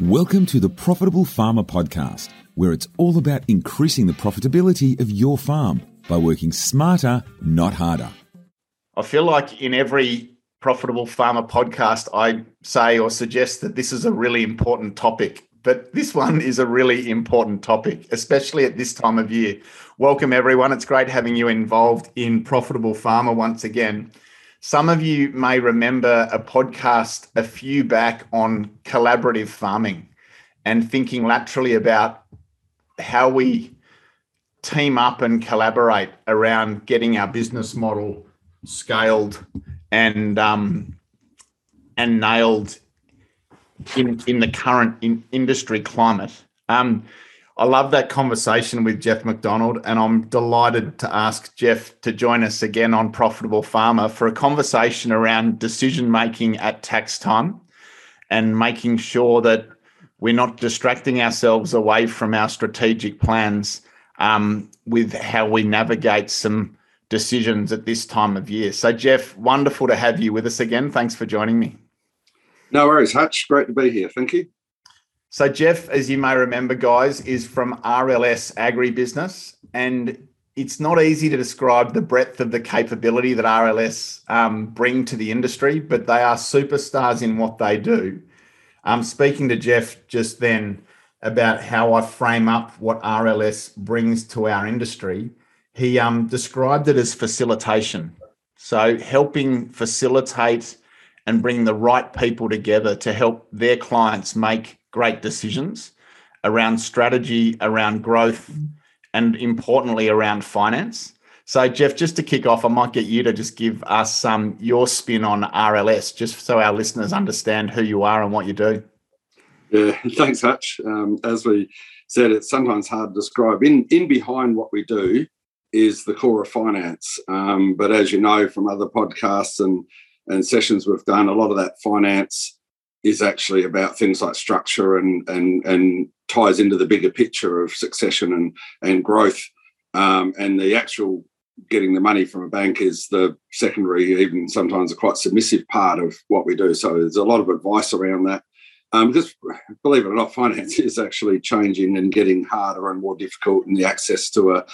Welcome to the Profitable Farmer Podcast, where it's all about increasing the profitability of your farm by working smarter, not harder. I feel like in every Profitable Farmer podcast, I say or suggest that this is a really important topic, but this one is a really important topic, especially at this time of year. Welcome, everyone. It's great having you involved in Profitable Farmer once again. Some of you may remember a podcast a few back on collaborative farming and thinking laterally about how we team up and collaborate around getting our business model scaled and um, and nailed in in the current in industry climate. Um, I love that conversation with Jeff McDonald, and I'm delighted to ask Jeff to join us again on Profitable Farmer for a conversation around decision making at tax time and making sure that we're not distracting ourselves away from our strategic plans um, with how we navigate some decisions at this time of year. So, Jeff, wonderful to have you with us again. Thanks for joining me. No worries, Hutch. Great to be here. Thank you. So Jeff, as you may remember, guys, is from RLS Agribusiness, and it's not easy to describe the breadth of the capability that RLS um, bring to the industry, but they are superstars in what they do. I'm speaking to Jeff just then about how I frame up what RLS brings to our industry. He um, described it as facilitation. So helping facilitate and bring the right people together to help their clients make great decisions around strategy, around growth, and importantly, around finance. So, Jeff, just to kick off, I might get you to just give us um, your spin on RLS, just so our listeners understand who you are and what you do. Yeah, thanks, Hutch. Um, as we said, it's sometimes hard to describe. In in behind what we do is the core of finance. Um, but as you know from other podcasts and and sessions we've done, a lot of that finance is actually about things like structure and and and ties into the bigger picture of succession and and growth. Um, and the actual getting the money from a bank is the secondary, even sometimes a quite submissive part of what we do. So there's a lot of advice around that. Um, because believe it or not, finance is actually changing and getting harder and more difficult, and the access to a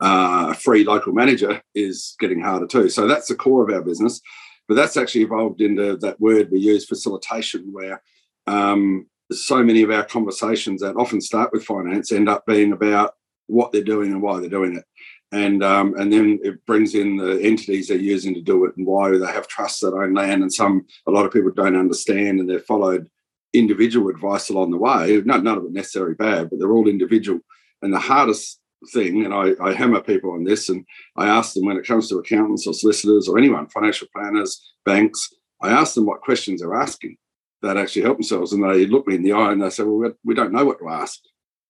uh, free local manager is getting harder too. So that's the core of our business. But that's actually evolved into that word we use, facilitation, where um, so many of our conversations that often start with finance end up being about what they're doing and why they're doing it. And um, and then it brings in the entities they're using to do it and why they have trusts that own land. And some a lot of people don't understand and they've followed individual advice along the way. Not none of it necessarily bad, but they're all individual. And the hardest thing, and I, I hammer people on this, and I ask them when it comes to accountants or solicitors or anyone, financial planners, banks, I ask them what questions they're asking that actually help themselves, and they look me in the eye and they say, "Well, we don't know what to ask."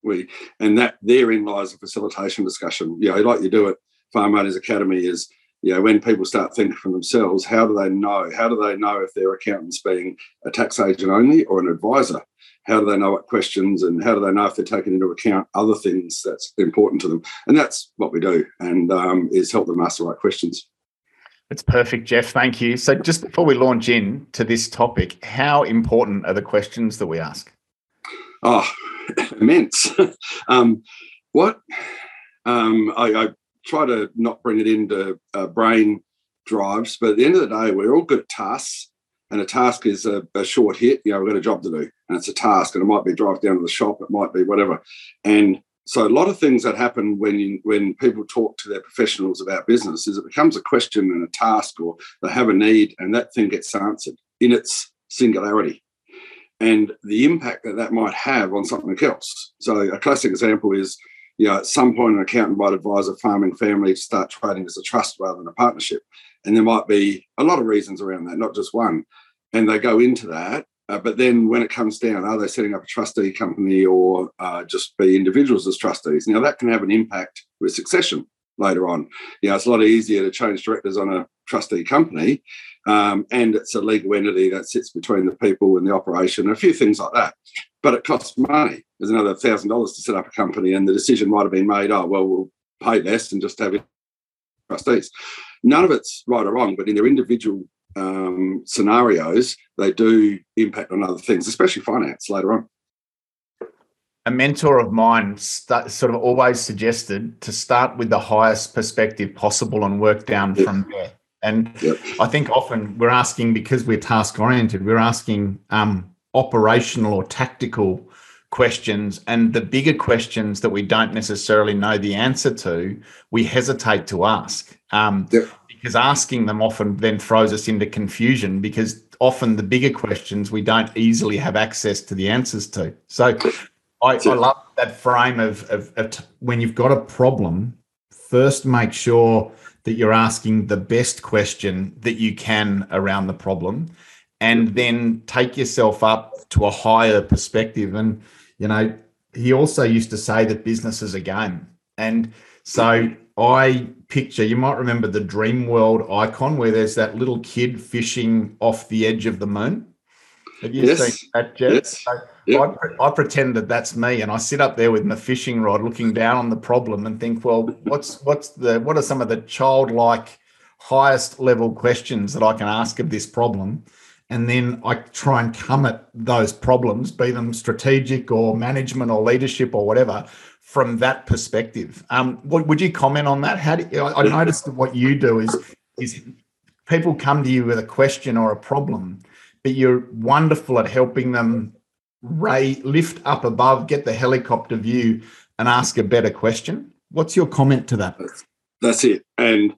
We and that therein lies a facilitation discussion. You know, like you do at Farm Owners Academy is you know, when people start thinking for themselves, how do they know? How do they know if their accountant's being a tax agent only or an advisor? How do they know what questions and how do they know if they're taking into account other things that's important to them? And that's what we do and um, is help them ask the right questions. It's perfect jeff. Thank you. So just before we launch in to this topic how important are the questions that we ask? Oh immense. Um, what um, I, I, try to not bring it into uh, brain drives but at the end of the day we're all good at tasks and a task is a, a, short hit. You know, we've got a job to do, and it's a task, and it might be drive down to the shop, it might be whatever. And so, a lot of things that happen when you, when people talk to their professionals about business is it becomes a question and a task, or they have a need, and that thing gets answered in its singularity, and the impact that that might have on something else. So, a classic example is. You know, at some point, an accountant might advise a farming family to start trading as a trust rather than a partnership. And there might be a lot of reasons around that, not just one. And they go into that. Uh, but then when it comes down, are they setting up a trustee company or uh, just be individuals as trustees? Now, that can have an impact with succession later on. You know, it's a lot easier to change directors on a trustee company. Um, and it's a legal entity that sits between the people and the operation, and a few things like that. But it costs money. There's another thousand dollars to set up a company, and the decision might have been made. Oh well, we'll pay less and just have it trustees. None of it's right or wrong, but in their individual um, scenarios, they do impact on other things, especially finance later on. A mentor of mine st- sort of always suggested to start with the highest perspective possible and work down yep. from there. And yep. I think often we're asking because we're task oriented, we're asking um, operational or tactical questions and the bigger questions that we don't necessarily know the answer to, we hesitate to ask. Um, yep. Because asking them often then throws us into confusion because often the bigger questions we don't easily have access to the answers to. So I, I love that frame of, of, of t- when you've got a problem, first make sure that you're asking the best question that you can around the problem and then take yourself up to a higher perspective. And, you know, he also used to say that business is a game. And so I picture, you might remember the DreamWorks icon where there's that little kid fishing off the edge of the moon. Have you yes. seen that, Jeff? Yes. So yep. I, I, pretend that that's me, and I sit up there with my fishing rod, looking down on the problem, and think, well, what's what's the what are some of the childlike, highest level questions that I can ask of this problem? and then I try and come at those problems, be them strategic or management or leadership or whatever, from that perspective. Um, what, would you comment on that? How do you, I, I noticed that what you do is is people come to you with a question or a problem, but you're wonderful at helping them ray, lift up above, get the helicopter view, and ask a better question. What's your comment to that? That's it, and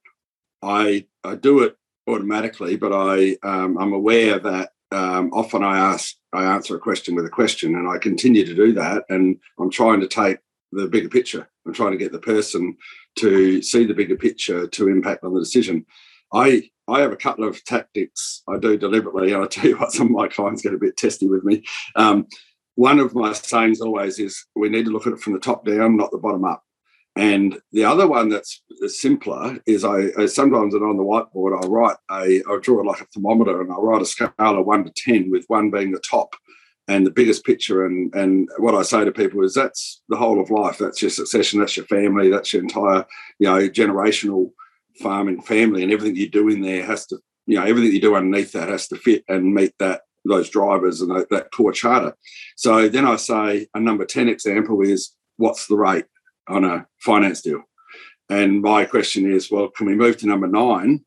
I I do it automatically, but I um, I'm aware that um, often I ask I answer a question with a question, and I continue to do that. And I'm trying to take the bigger picture. I'm trying to get the person to see the bigger picture to impact on the decision. I I have a couple of tactics I do deliberately, and I tell you what, some of my clients get a bit testy with me. Um, one of my sayings always is we need to look at it from the top down, not the bottom up. And the other one that's simpler is I, I sometimes on the whiteboard I'll write a I'll draw like a thermometer and I'll write a scale of one to ten with one being the top and the biggest picture and and what I say to people is that's the whole of life. That's your succession, that's your family, that's your entire, you know, generational farming family and everything you do in there has to, you know, everything you do underneath that has to fit and meet that those drivers and that, that core charter. So then I say a number 10 example is what's the rate? on a finance deal. And my question is, well, can we move to number nine,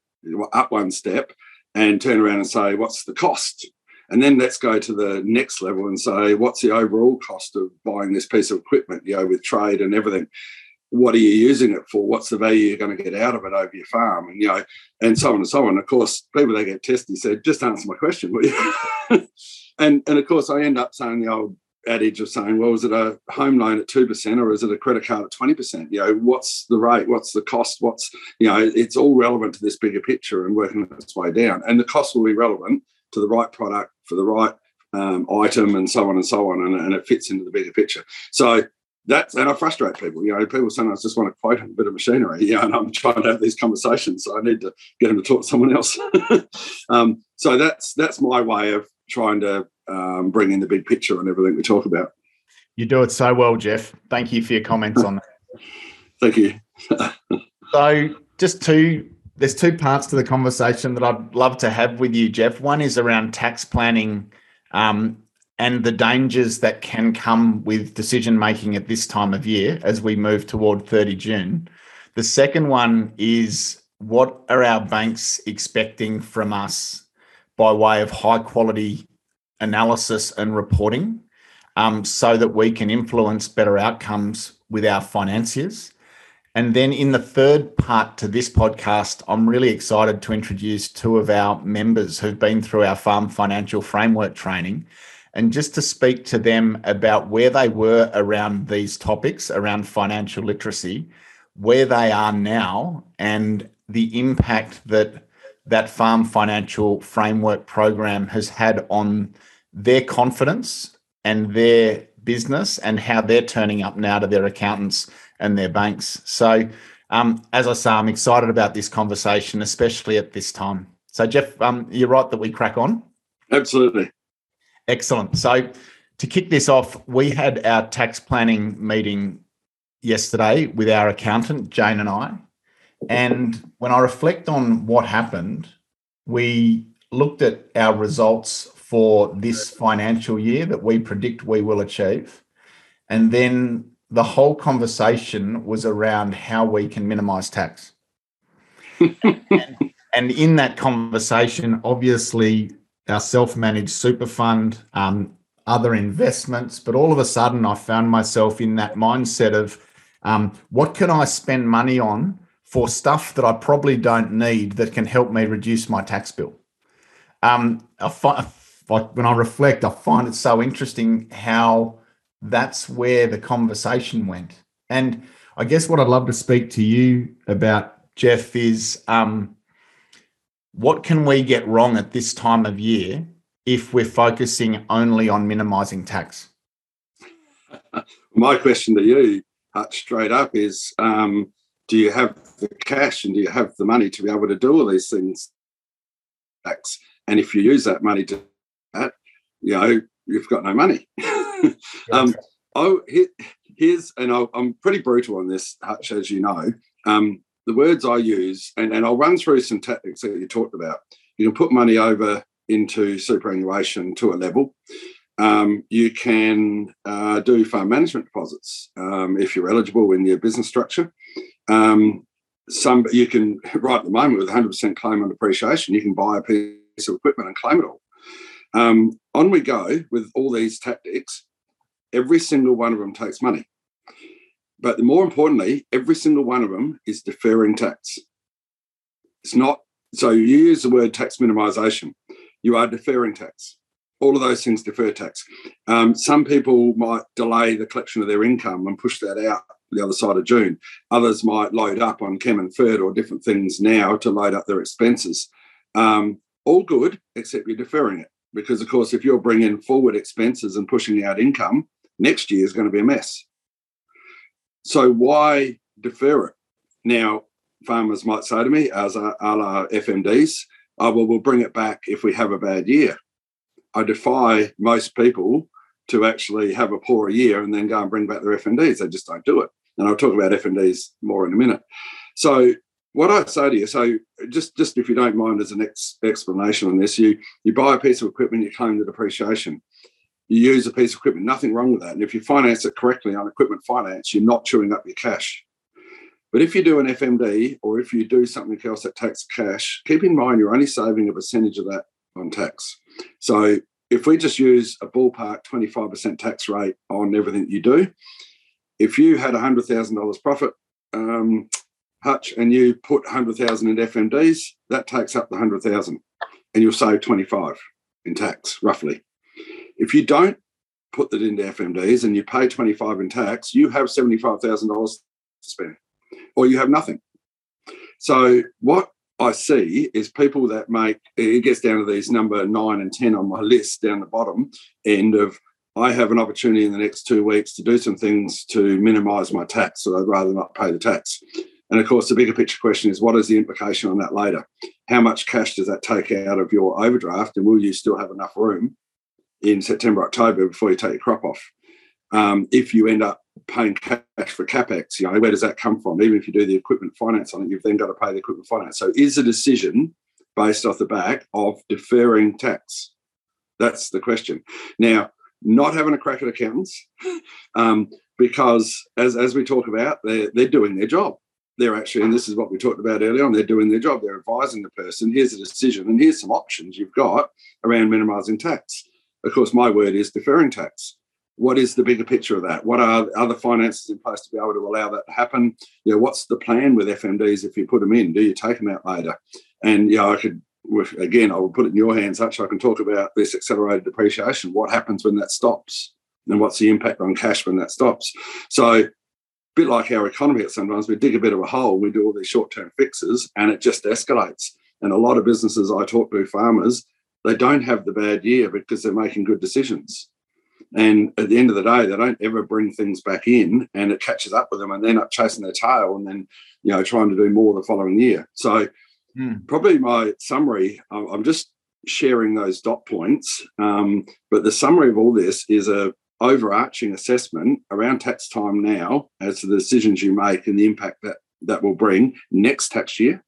up one step, and turn around and say, what's the cost? And then let's go to the next level and say, what's the overall cost of buying this piece of equipment, you know, with trade and everything? What are you using it for? What's the value you're going to get out of it over your farm? And, you know, and so on and so on. Of course, people that get testy said, just answer my question, will you? and, and of course, I end up saying the old adage of saying, well, is it a home loan at 2% or is it a credit card at 20%? You know, what's the rate? What's the cost? What's, you know, it's all relevant to this bigger picture and working its way down. And the cost will be relevant to the right product for the right um, item and so on and so on. And, and it fits into the bigger picture. So that's, and I frustrate people. You know, people sometimes just want to quote a bit of machinery, you know, and I'm trying to have these conversations. So I need to get them to talk to someone else. um, so that's, that's my way of trying to um, bring in the big picture and everything we talk about. You do it so well, Jeff. Thank you for your comments on that. Thank you. so, just two, there's two parts to the conversation that I'd love to have with you, Jeff. One is around tax planning um, and the dangers that can come with decision making at this time of year as we move toward 30 June. The second one is what are our banks expecting from us by way of high quality analysis and reporting um, so that we can influence better outcomes with our financiers. And then in the third part to this podcast, I'm really excited to introduce two of our members who've been through our Farm Financial Framework training. And just to speak to them about where they were around these topics, around financial literacy, where they are now, and the impact that that Farm Financial Framework program has had on their confidence and their business and how they're turning up now to their accountants and their banks. So, um, as I say, I'm excited about this conversation, especially at this time. So, Jeff, um, you're right that we crack on. Absolutely. Excellent. So, to kick this off, we had our tax planning meeting yesterday with our accountant, Jane and I. And when I reflect on what happened, we looked at our results for this financial year that we predict we will achieve. And then the whole conversation was around how we can minimize tax. and, and, in that conversation, obviously, our self managed super fund, um, other investments, but all of a sudden, I found myself in that mindset of um, what can I spend money on for stuff that I probably don't need that can help me reduce my tax bill. Um, I find, when I reflect, I find it so interesting how that's where the conversation went. And I guess what I'd love to speak to you about, Jeff, is um, what can we get wrong at this time of year if we're focusing only on minimizing tax? My question to you, straight up, is um, do you have the cash and do you have the money to be able to do all these things? Tax, and if you use that money to that, you know, you've got no money. um, oh, here, here's, and i am pretty brutal on this, Hutch, as you know. Um, the words I use, and, and I'll run through some tactics that you talked about. You can put money over into superannuation to a level. Um, you can uh, do farm management deposits um, if you're eligible in your business structure. Um, some you can right at the moment with 100% claim on depreciation, you can buy a piece of equipment and claim it all. Um, on we go with all these tactics. Every single one of them takes money. But more importantly, every single one of them is deferring tax. It's not, so you use the word tax minimization, you are deferring tax. All of those things defer tax. Um, some people might delay the collection of their income and push that out the other side of June. Others might load up on Chem and fert or different things now to load up their expenses. Um, all good, except you're deferring it because of course if you're bringing forward expenses and pushing out income next year is going to be a mess. So why defer it? Now farmers might say to me as a la fmds oh, well we'll bring it back if we have a bad year. I defy most people to actually have a poor year and then go and bring back their fmds they just don't do it. And i'll talk about fmds more in a minute. So what I say to you, so just just if you don't mind, as an ex- explanation on this, you you buy a piece of equipment, you claim the depreciation. You use a piece of equipment, nothing wrong with that. And if you finance it correctly on equipment finance, you're not chewing up your cash. But if you do an FMD or if you do something else that takes cash, keep in mind you're only saving a percentage of that on tax. So if we just use a ballpark 25% tax rate on everything you do, if you had $100,000 profit, um, Hutch, and you put 100,000 in FMDs, that takes up the 100,000 and you'll save 25 in tax, roughly. If you don't put that into FMDs and you pay 25 in tax, you have $75,000 to spend or you have nothing. So what I see is people that make it gets down to these number nine and 10 on my list down the bottom end of I have an opportunity in the next two weeks to do some things to minimize my tax, so I'd rather not pay the tax. And of course, the bigger picture question is what is the implication on that later? How much cash does that take out of your overdraft? And will you still have enough room in September, October before you take your crop off? Um, if you end up paying cash for capex, you know, where does that come from? Even if you do the equipment finance on it, you've then got to pay the equipment finance. So, is a decision based off the back of deferring tax? That's the question. Now, not having a crack at accountants, um, because as, as we talk about, they're, they're doing their job they're actually, and this is what we talked about earlier on, they're doing their job. They're advising the person, here's a decision, and here's some options you've got around minimizing tax. Of course, my word is deferring tax. What is the bigger picture of that? What are other finances in place to be able to allow that to happen? You know, what's the plan with FMDs if you put them in? Do you take them out later? And yeah, you know, I could again, I will put it in your hands, Hutch. I can talk about this accelerated depreciation. What happens when that stops? And what's the impact on cash when that stops? So bit like our economy at sometimes we dig a bit of a hole we do all these short-term fixes and it just escalates. And a lot of businesses i talk to farmers they don't have the bad year because they're making good decisions. And at the end of the day they don't ever bring things back in and it catches up with them and they're not chasing their tail and then you know trying to do more the following year. So hmm. probably my summary i'm just sharing those dot points um, but the summary of all this is a overarching assessment around tax time now as to the decisions you make and the impact that that will bring next tax year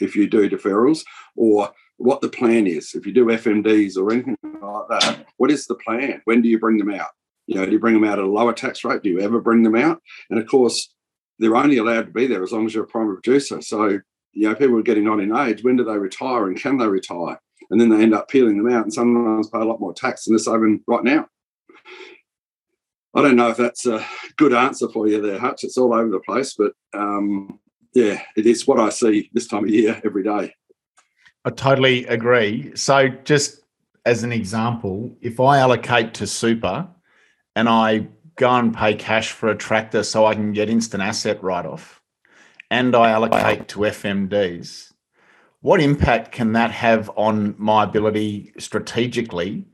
if you do deferrals or what the plan is. If you do FMDs or anything like that, what is the plan? When do you bring them out? You know, do you bring them out at a lower tax rate? Do you ever bring them out? And of course, they're only allowed to be there as long as you're a primary producer. So, you know, people are getting on in age. When do they retire and can they retire? And then they end up peeling them out and sometimes pay a lot more tax than they're saving right now. I don't know if that's a good answer for you there, Hutch. It's all over the place, but um, yeah, it is what I see this time of year every day. I totally agree. So, just as an example, if I allocate to super and I go and pay cash for a tractor so I can get instant asset write off, and I allocate to FMDs, what impact can that have on my ability strategically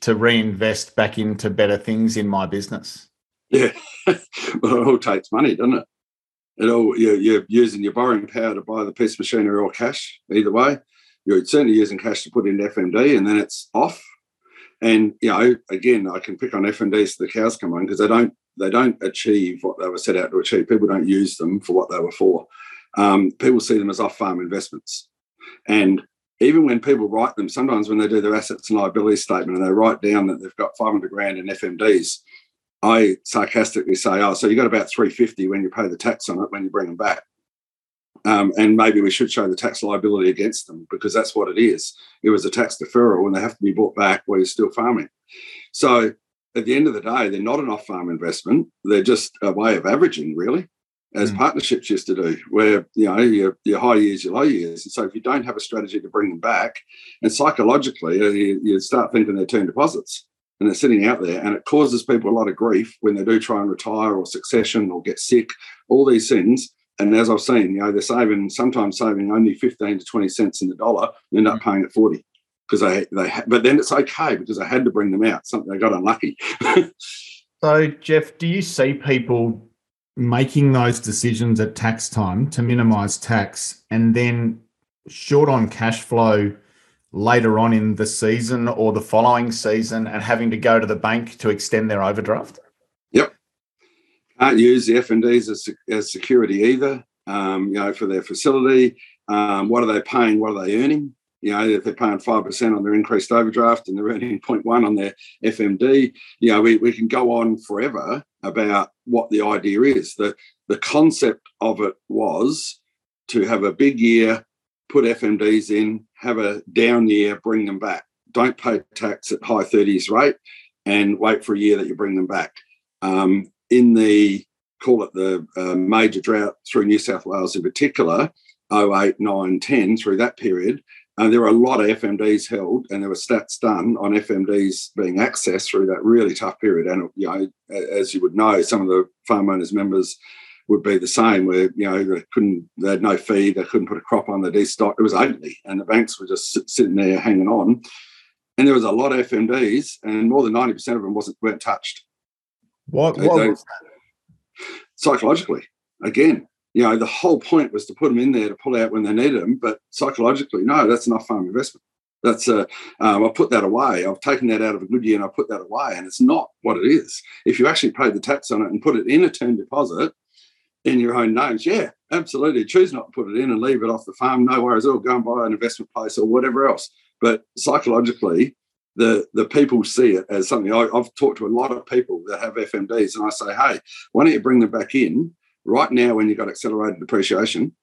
to reinvest back into better things in my business? Yeah, well, it all takes money, doesn't it? It all you're, you're using your borrowing power to buy the piece of machinery or cash. Either way, you're certainly using cash to put in FMD, and then it's off. And you know, again, I can pick on FMDs to the cows come on because they don't they don't achieve what they were set out to achieve. People don't use them for what they were for. Um, people see them as off farm investments, and even when people write them, sometimes when they do their assets and liability statement and they write down that they've got 500 grand in FMDs, I sarcastically say, oh, so you got about 350 when you pay the tax on it when you bring them back. Um, and maybe we should show the tax liability against them because that's what it is. It was a tax deferral and they have to be bought back while you're still farming. So at the end of the day, they're not an off farm investment. They're just a way of averaging, really as mm. partnerships used to do, where you know your, your high years, your low years. And so if you don't have a strategy to bring them back, and psychologically uh, you, you start thinking they're term deposits and they're sitting out there, and it causes people a lot of grief when they do try and retire or succession or get sick, all these things. And as I've seen, you know, they're saving sometimes saving only fifteen to twenty cents in the dollar, end up mm. paying at forty because they they. But then it's okay because I had to bring them out. Something they got unlucky. so, Jeff, do you see people making those decisions at tax time to minimize tax and then short on cash flow later on in the season or the following season and having to go to the bank to extend their overdraft? Yep. Can't use the FMDs as, as security either, um, you know, for their facility. Um, what are they paying? What are they earning? You know, they're paying 5% on their increased overdraft and they're earning 0.1 on their FMD, you know, we, we can go on forever about what the idea is. The, the concept of it was to have a big year, put FMDs in, have a down year, bring them back. Don't pay tax at high 30s rate and wait for a year that you bring them back. Um, in the, call it the uh, major drought through New South Wales in particular, 08, 9, 10, through that period, and there were a lot of FMDs held, and there were stats done on FMDs being accessed through that really tough period. And you know, as you would know, some of the farm owners members would be the same, where you know they couldn't, they had no feed, they couldn't put a crop on, the destock. It was ugly, and the banks were just sitting there hanging on. And there was a lot of FMDs, and more than ninety percent of them wasn't weren't touched. What? what they, psychologically, again, you know, the whole point was to put them in there to pull out when they needed them. But psychologically, no, that's not farm investment. That's a, um, I put that away. I've taken that out of a good year and I put that away, and it's not what it is. If you actually paid the tax on it and put it in a term deposit in your own names, yeah, absolutely. Choose not to put it in and leave it off the farm. No worries. Or go and buy an investment place or whatever else. But psychologically, the the people see it as something. I, I've talked to a lot of people that have FMDs, and I say, hey, why don't you bring them back in? Right now when you've got accelerated depreciation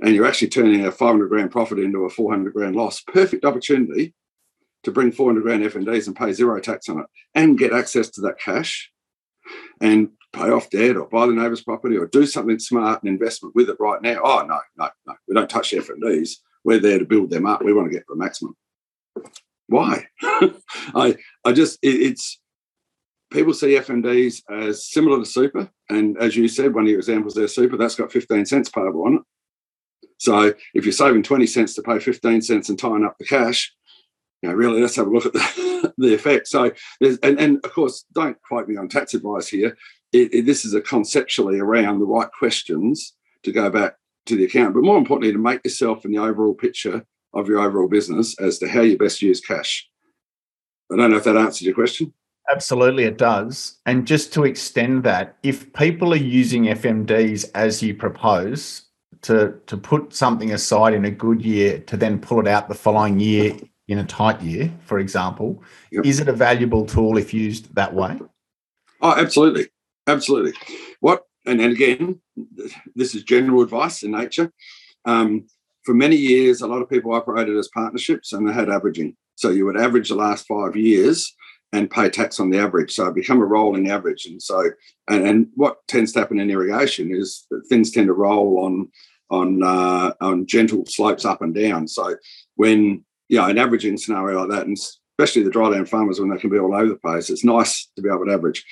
and you're actually turning a 500 grand profit into a 400 grand loss, perfect opportunity to bring 400 grand FMDs and pay zero tax on it and get access to that cash and pay off debt or buy the neighbour's property or do something smart and investment with it right now. Oh, no, no, no. We don't touch FMDs. We're there to build them up. We want to get the maximum. Why? I, I just, it, it's, people see FMDs as similar to super. And as you said, one of your examples there, super, that's got 15 cents payable on it. So if you're saving 20 cents to pay 15 cents and tying up the cash, you know, really, let's have a look at the, the effect. So, there's, and, and of course, don't quote me on tax advice here. It, it, this is a conceptually around the right questions to go back to the account, but more importantly, to make yourself in the overall picture of your overall business as to how you best use cash. I don't know if that answers your question. Absolutely, it does. And just to extend that, if people are using FMDs as you propose to to put something aside in a good year to then pull it out the following year in a tight year, for example, yep. is it a valuable tool if used that way? Oh, absolutely, absolutely. What and, and again, this is general advice in nature. Um, for many years, a lot of people operated as partnerships and they had averaging. So you would average the last five years and pay tax on the average. So it become a rolling average. And so, and, and what tends to happen in irrigation is that things tend to roll on on uh, on gentle slopes up and down. So when you know an averaging scenario like that, and especially the dryland farmers when they can be all over the place, it's nice to be able to average.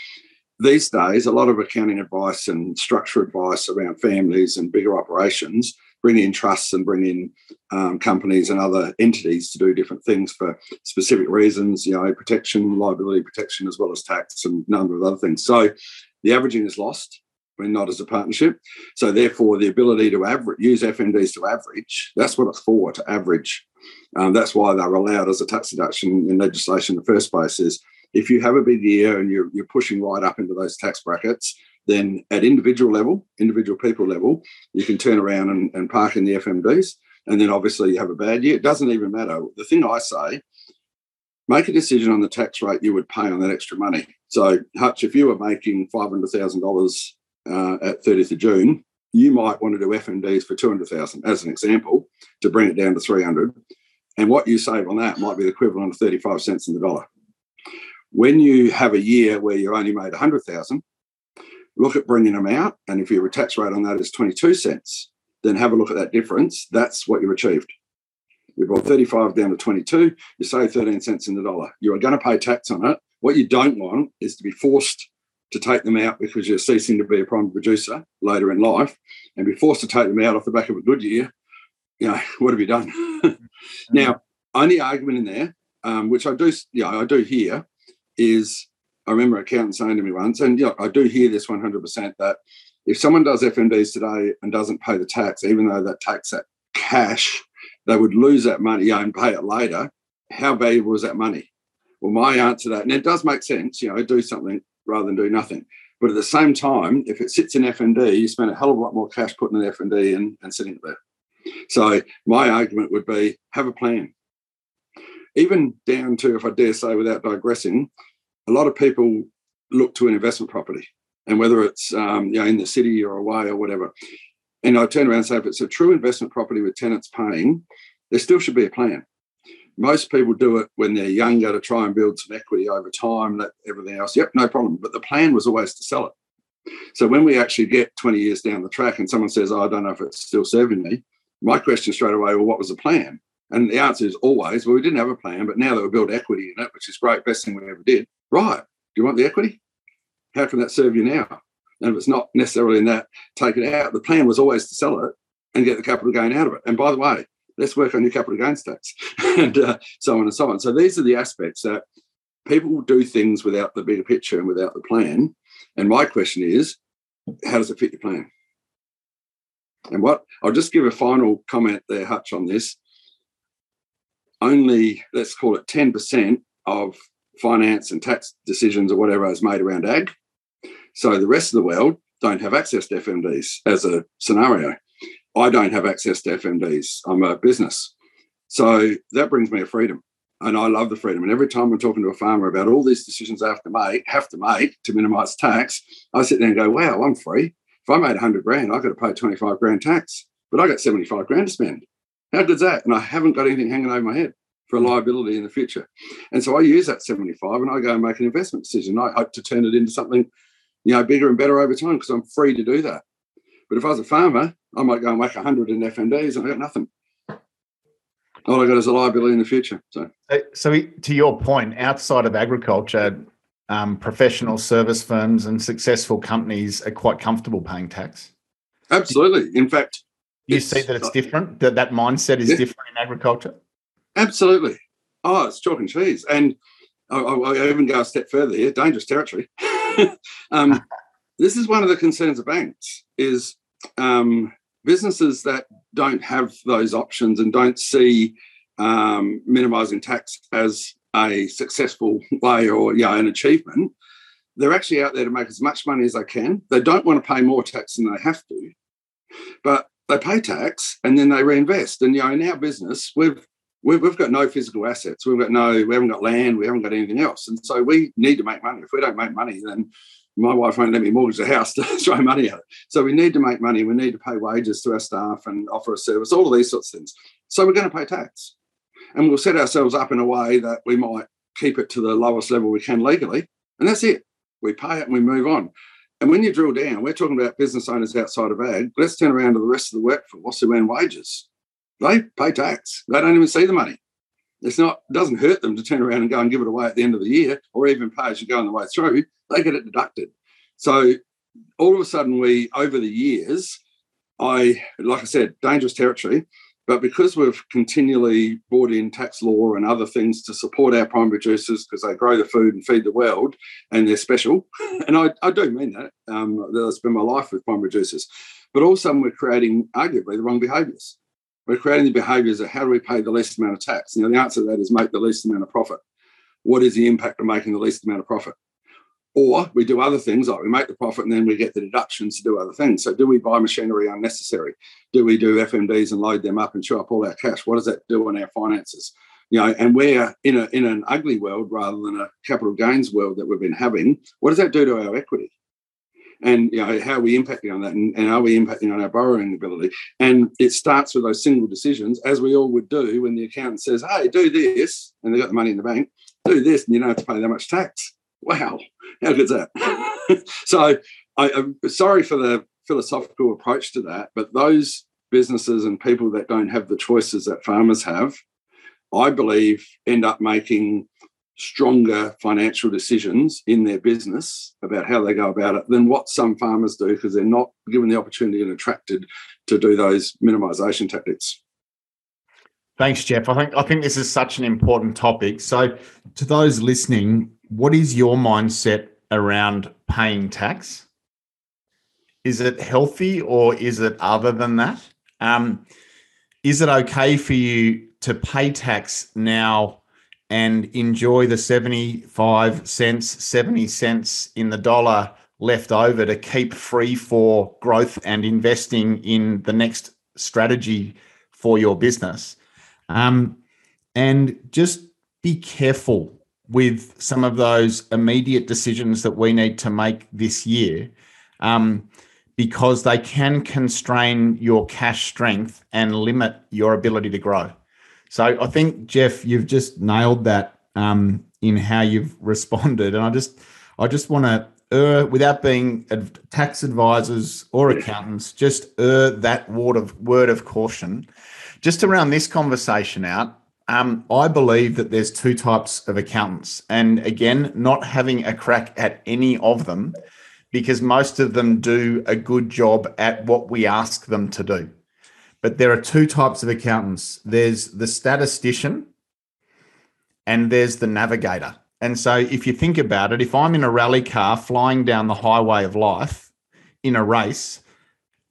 These days, a lot of accounting advice and structure advice around families and bigger operations bring in trusts and bring in um, companies and other entities to do different things for specific reasons, you know, protection, liability protection, as well as tax and a number of other things. So the averaging is lost when not as a partnership. So therefore, the ability to average, use FMDs to average, that's what it's for, to average. Um, that's why they're allowed as a tax deduction in legislation in the first place is if you have a big year and you're, you're pushing right up into those tax brackets, then at individual level, individual people level, you can turn around and, and park in the FMDs. And then obviously you have a bad year. It doesn't even matter. The thing I say, make a decision on the tax rate you would pay on that extra money. So, Hutch, if you were making $500,000 uh, at 30th of June, you might want to do FMDs for 200,000 as an example to bring it down to 300. And what you save on that might be the equivalent of 35 cents in the dollar. When you have a year where you only made 100,000, look at bringing them out. And if your tax rate on that is 22 cents, then have a look at that difference. That's what you've achieved. You brought 35 down to 22, you save 13 cents in the dollar. You are going to pay tax on it. What you don't want is to be forced to take them out because you're ceasing to be a prime producer later in life and be forced to take them out off the back of a good year. You know, what have you done? now, only argument in there, um, which I do, know, I do hear, is I remember an accountant saying to me once, and yeah, I do hear this 100% that if someone does FMDs today and doesn't pay the tax, even though that tax at cash, they would lose that money and pay it later. How valuable is that money? Well, my answer to that, and it does make sense, you know, do something rather than do nothing. But at the same time, if it sits in FMD, you spend a hell of a lot more cash putting an FMD in and sitting it there. So my argument would be have a plan. Even down to, if I dare say, without digressing, a lot of people look to an investment property, and whether it's um, you know in the city or away or whatever. And I turn around and say, if it's a true investment property with tenants paying, there still should be a plan. Most people do it when they're younger to try and build some equity over time, that everything else. Yep, no problem. But the plan was always to sell it. So when we actually get 20 years down the track and someone says, oh, I don't know if it's still serving me, my question straight away, well, what was the plan? And the answer is always, well, we didn't have a plan, but now that we built equity in it, which is great, best thing we ever did. Right. Do you want the equity? How can that serve you now? And if it's not necessarily in that, take it out. The plan was always to sell it and get the capital gain out of it. And by the way, let's work on your capital gains tax and uh, so on and so on. So these are the aspects that people do things without the bigger picture and without the plan. And my question is, how does it fit your plan? And what I'll just give a final comment there, Hutch, on this. Only, let's call it 10% of finance and tax decisions or whatever is made around ag. So the rest of the world don't have access to FMDs as a scenario. I don't have access to FMDs. I'm a business. So that brings me a freedom. And I love the freedom. And every time I'm talking to a farmer about all these decisions I have to make, have to make to minimize tax, I sit there and go, wow, I'm free. If I made 100 grand, I've got to pay 25 grand tax, but I got 75 grand to spend. How good's that? And I haven't got anything hanging over my head for a liability in the future. And so I use that 75 and I go and make an investment decision. I hope to turn it into something, you know, bigger and better over time because I'm free to do that. But if I was a farmer, I might go and make 100 in FMDs and I got nothing. All I got is a liability in the future. So, so to your point, outside of agriculture, um, professional service firms and successful companies are quite comfortable paying tax. Absolutely. In fact, you see that it's different. That that mindset is yeah. different in agriculture. Absolutely. Oh, it's chalk and cheese. And I, I, even go a step further here, dangerous territory. um, this is one of the concerns of banks is um, businesses that don't have those options and don't see um, minimizing tax as a successful way or an achievement. They're actually out there to make as much money as they can. They don't want to pay more tax than they have to. But they pay tax and then they reinvest. And you know, in our business, we've we've, we've got no physical assets. We've got no, we haven't got land. We haven't got anything else. And so we need to make money. If we don't make money, then my wife won't let me mortgage the house to throw money at it. So we need to make money. We need to pay wages to our staff and offer a service, all of these sorts of things. So we're going to pay tax. And we'll set ourselves up in a way that we might keep it to the lowest level we can legally. And that's it. We pay it and we move on. And when you drill down, we're talking about business owners outside of ag. Let's turn around to the rest of the workforce who earn wages. They pay tax. They don't even see the money. It's not it doesn't hurt them to turn around and go and give it away at the end of the year, or even pay as you go on the way through. They get it deducted. So all of a sudden, we over the years, I like I said, dangerous territory. But because we've continually brought in tax law and other things to support our prime producers because they grow the food and feed the world and they're special, and I, I do mean that. Um, that's been my life with prime producers. But also, we're creating arguably the wrong behaviours. We're creating the behaviours of how do we pay the least amount of tax? Know, the answer to that is make the least amount of profit. What is the impact of making the least amount of profit? Or we do other things like we make the profit and then we get the deductions to do other things. So, do we buy machinery unnecessary? Do we do FMDs and load them up and chew up all our cash? What does that do on our finances? You know, and we're in a in an ugly world rather than a capital gains world that we've been having. What does that do to our equity? And you know, how are we impacting on that? And, and are we impacting on our borrowing ability? And it starts with those single decisions, as we all would do when the accountant says, "Hey, do this," and they've got the money in the bank. Do this, and you don't have to pay that much tax wow, how good's that? so I, am sorry for the philosophical approach to that, but those businesses and people that don't have the choices that farmers have, I believe, end up making stronger financial decisions in their business about how they go about it than what some farmers do because they're not given the opportunity and attracted to do those minimisation tactics. Thanks, Jeff. I think I think this is such an important topic. So, to those listening, what is your mindset around paying tax? Is it healthy or is it other than that? Um, is it okay for you to pay tax now and enjoy the 75 cents, 70 cents in the dollar left over to keep free for growth and investing in the next strategy for your business? Um, and just be careful with some of those immediate decisions that we need to make this year um, because they can constrain your cash strength and limit your ability to grow. So I think Jeff, you've just nailed that um, in how you've responded, and I just I just want to err without being tax advisors or accountants, just err that word of word of caution, just to round this conversation out. Um, I believe that there's two types of accountants, and again, not having a crack at any of them because most of them do a good job at what we ask them to do. But there are two types of accountants there's the statistician and there's the navigator. And so, if you think about it, if I'm in a rally car flying down the highway of life in a race,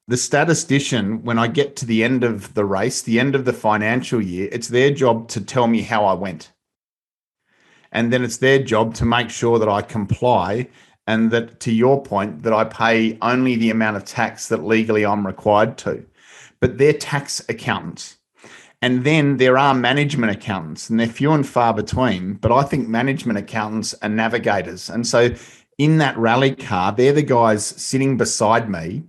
the statistician, when I get to the end of the race, the end of the financial year, it's their job to tell me how I went. And then it's their job to make sure that I comply and that, to your point, that I pay only the amount of tax that legally I'm required to. But they're tax accountants. And then there are management accountants, and they're few and far between. But I think management accountants are navigators. And so in that rally car, they're the guys sitting beside me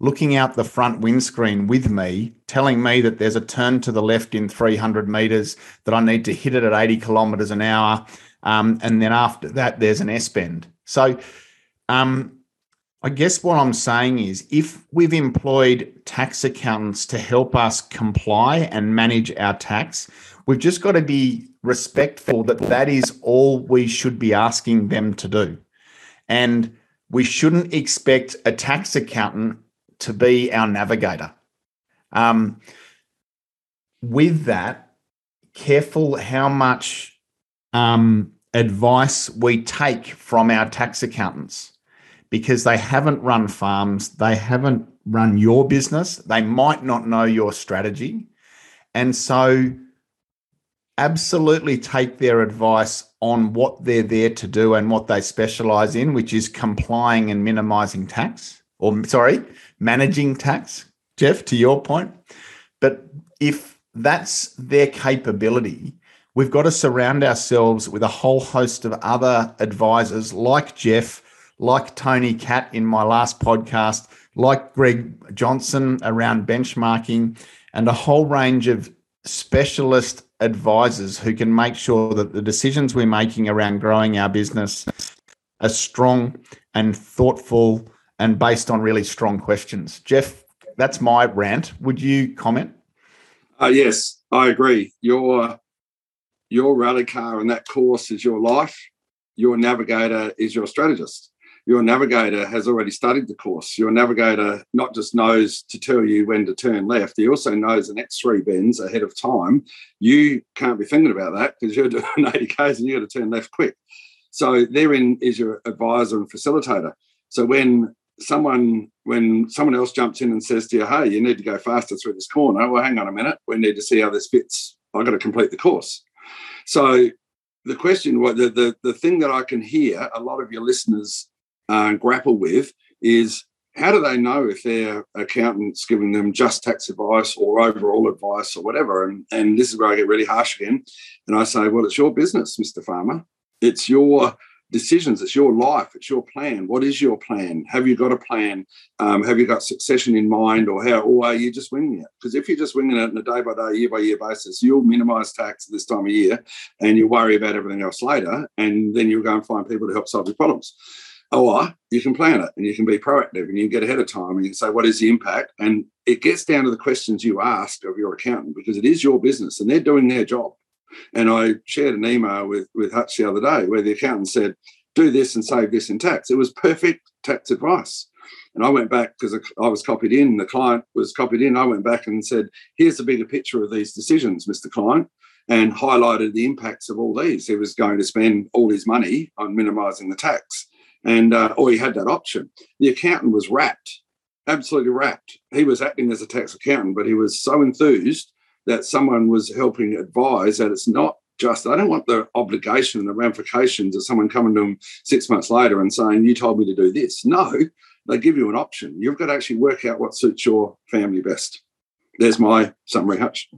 looking out the front windscreen with me, telling me that there's a turn to the left in 300 meters, that I need to hit it at 80 kilometers an hour. Um, and then after that, there's an S bend. So, um, I guess what I'm saying is if we've employed tax accountants to help us comply and manage our tax, we've just got to be respectful that that is all we should be asking them to do. And we shouldn't expect a tax accountant to be our navigator. Um, with that, careful how much um, advice we take from our tax accountants because they haven't run farms, they haven't run your business, they might not know your strategy. And so, absolutely take their advice on what they're there to do and what they specialize in, which is complying and minimizing tax, or sorry, managing tax, Jeff, to your point. But if that's their capability, we've got to surround ourselves with a whole host of other advisors like Jeff, like Tony Catt in my last podcast, like Greg Johnson around benchmarking, and a whole range of specialist advisors who can make sure that the decisions we're making around growing our business are strong and thoughtful and based on really strong questions. Jeff, that's my rant. Would you comment? Uh, yes, I agree. Your your rally car and that course is your life. Your navigator is your strategist. Your navigator has already studied the course. Your navigator not just knows to tell you when to turn left, he also knows the next three bends ahead of time. You can't be thinking about that because you're doing 80 Ks and you've got to turn left quick. So therein is your advisor and facilitator. So when someone when someone else jumps in and says to you, "Hey, you need to go faster through this corner," well, hang on a minute, we need to see how this fits. I've got to complete the course. So the question, the the, the thing that I can hear a lot of your listeners uh, grapple with is how do they know if their accountant's giving them just tax advice or overall advice or whatever? And, and this is where I get really harsh again. And I say, well, it's your business, Mr. Farmer. It's your decisions. It's your life. It's your plan. What is your plan? Have you got a plan? Um, have you got succession in mind, or how? Or are you just winging it? Because if you're just winging it on a day by day, year by year basis, you'll minimise tax this time of year, and you worry about everything else later, and then you'll go and find people to help solve your problems. Or you can plan it and you can be proactive and you get ahead of time and you say, what is the impact? And it gets down to the questions you ask of your accountant because it is your business and they're doing their job. And I shared an email with, with Hutch the other day where the accountant said, do this and save this in tax. It was perfect tax advice. And I went back because I was copied in, the client was copied in. I went back and said, here's the bigger picture of these decisions, Mr. Client, and highlighted the impacts of all these. He was going to spend all his money on minimising the tax. And, uh, or he had that option. The accountant was rapt, absolutely rapt. He was acting as a tax accountant, but he was so enthused that someone was helping advise that it's not just I don't want the obligation and the ramifications of someone coming to him six months later and saying, You told me to do this. No, they give you an option. You've got to actually work out what suits your family best. There's my summary, Hutch.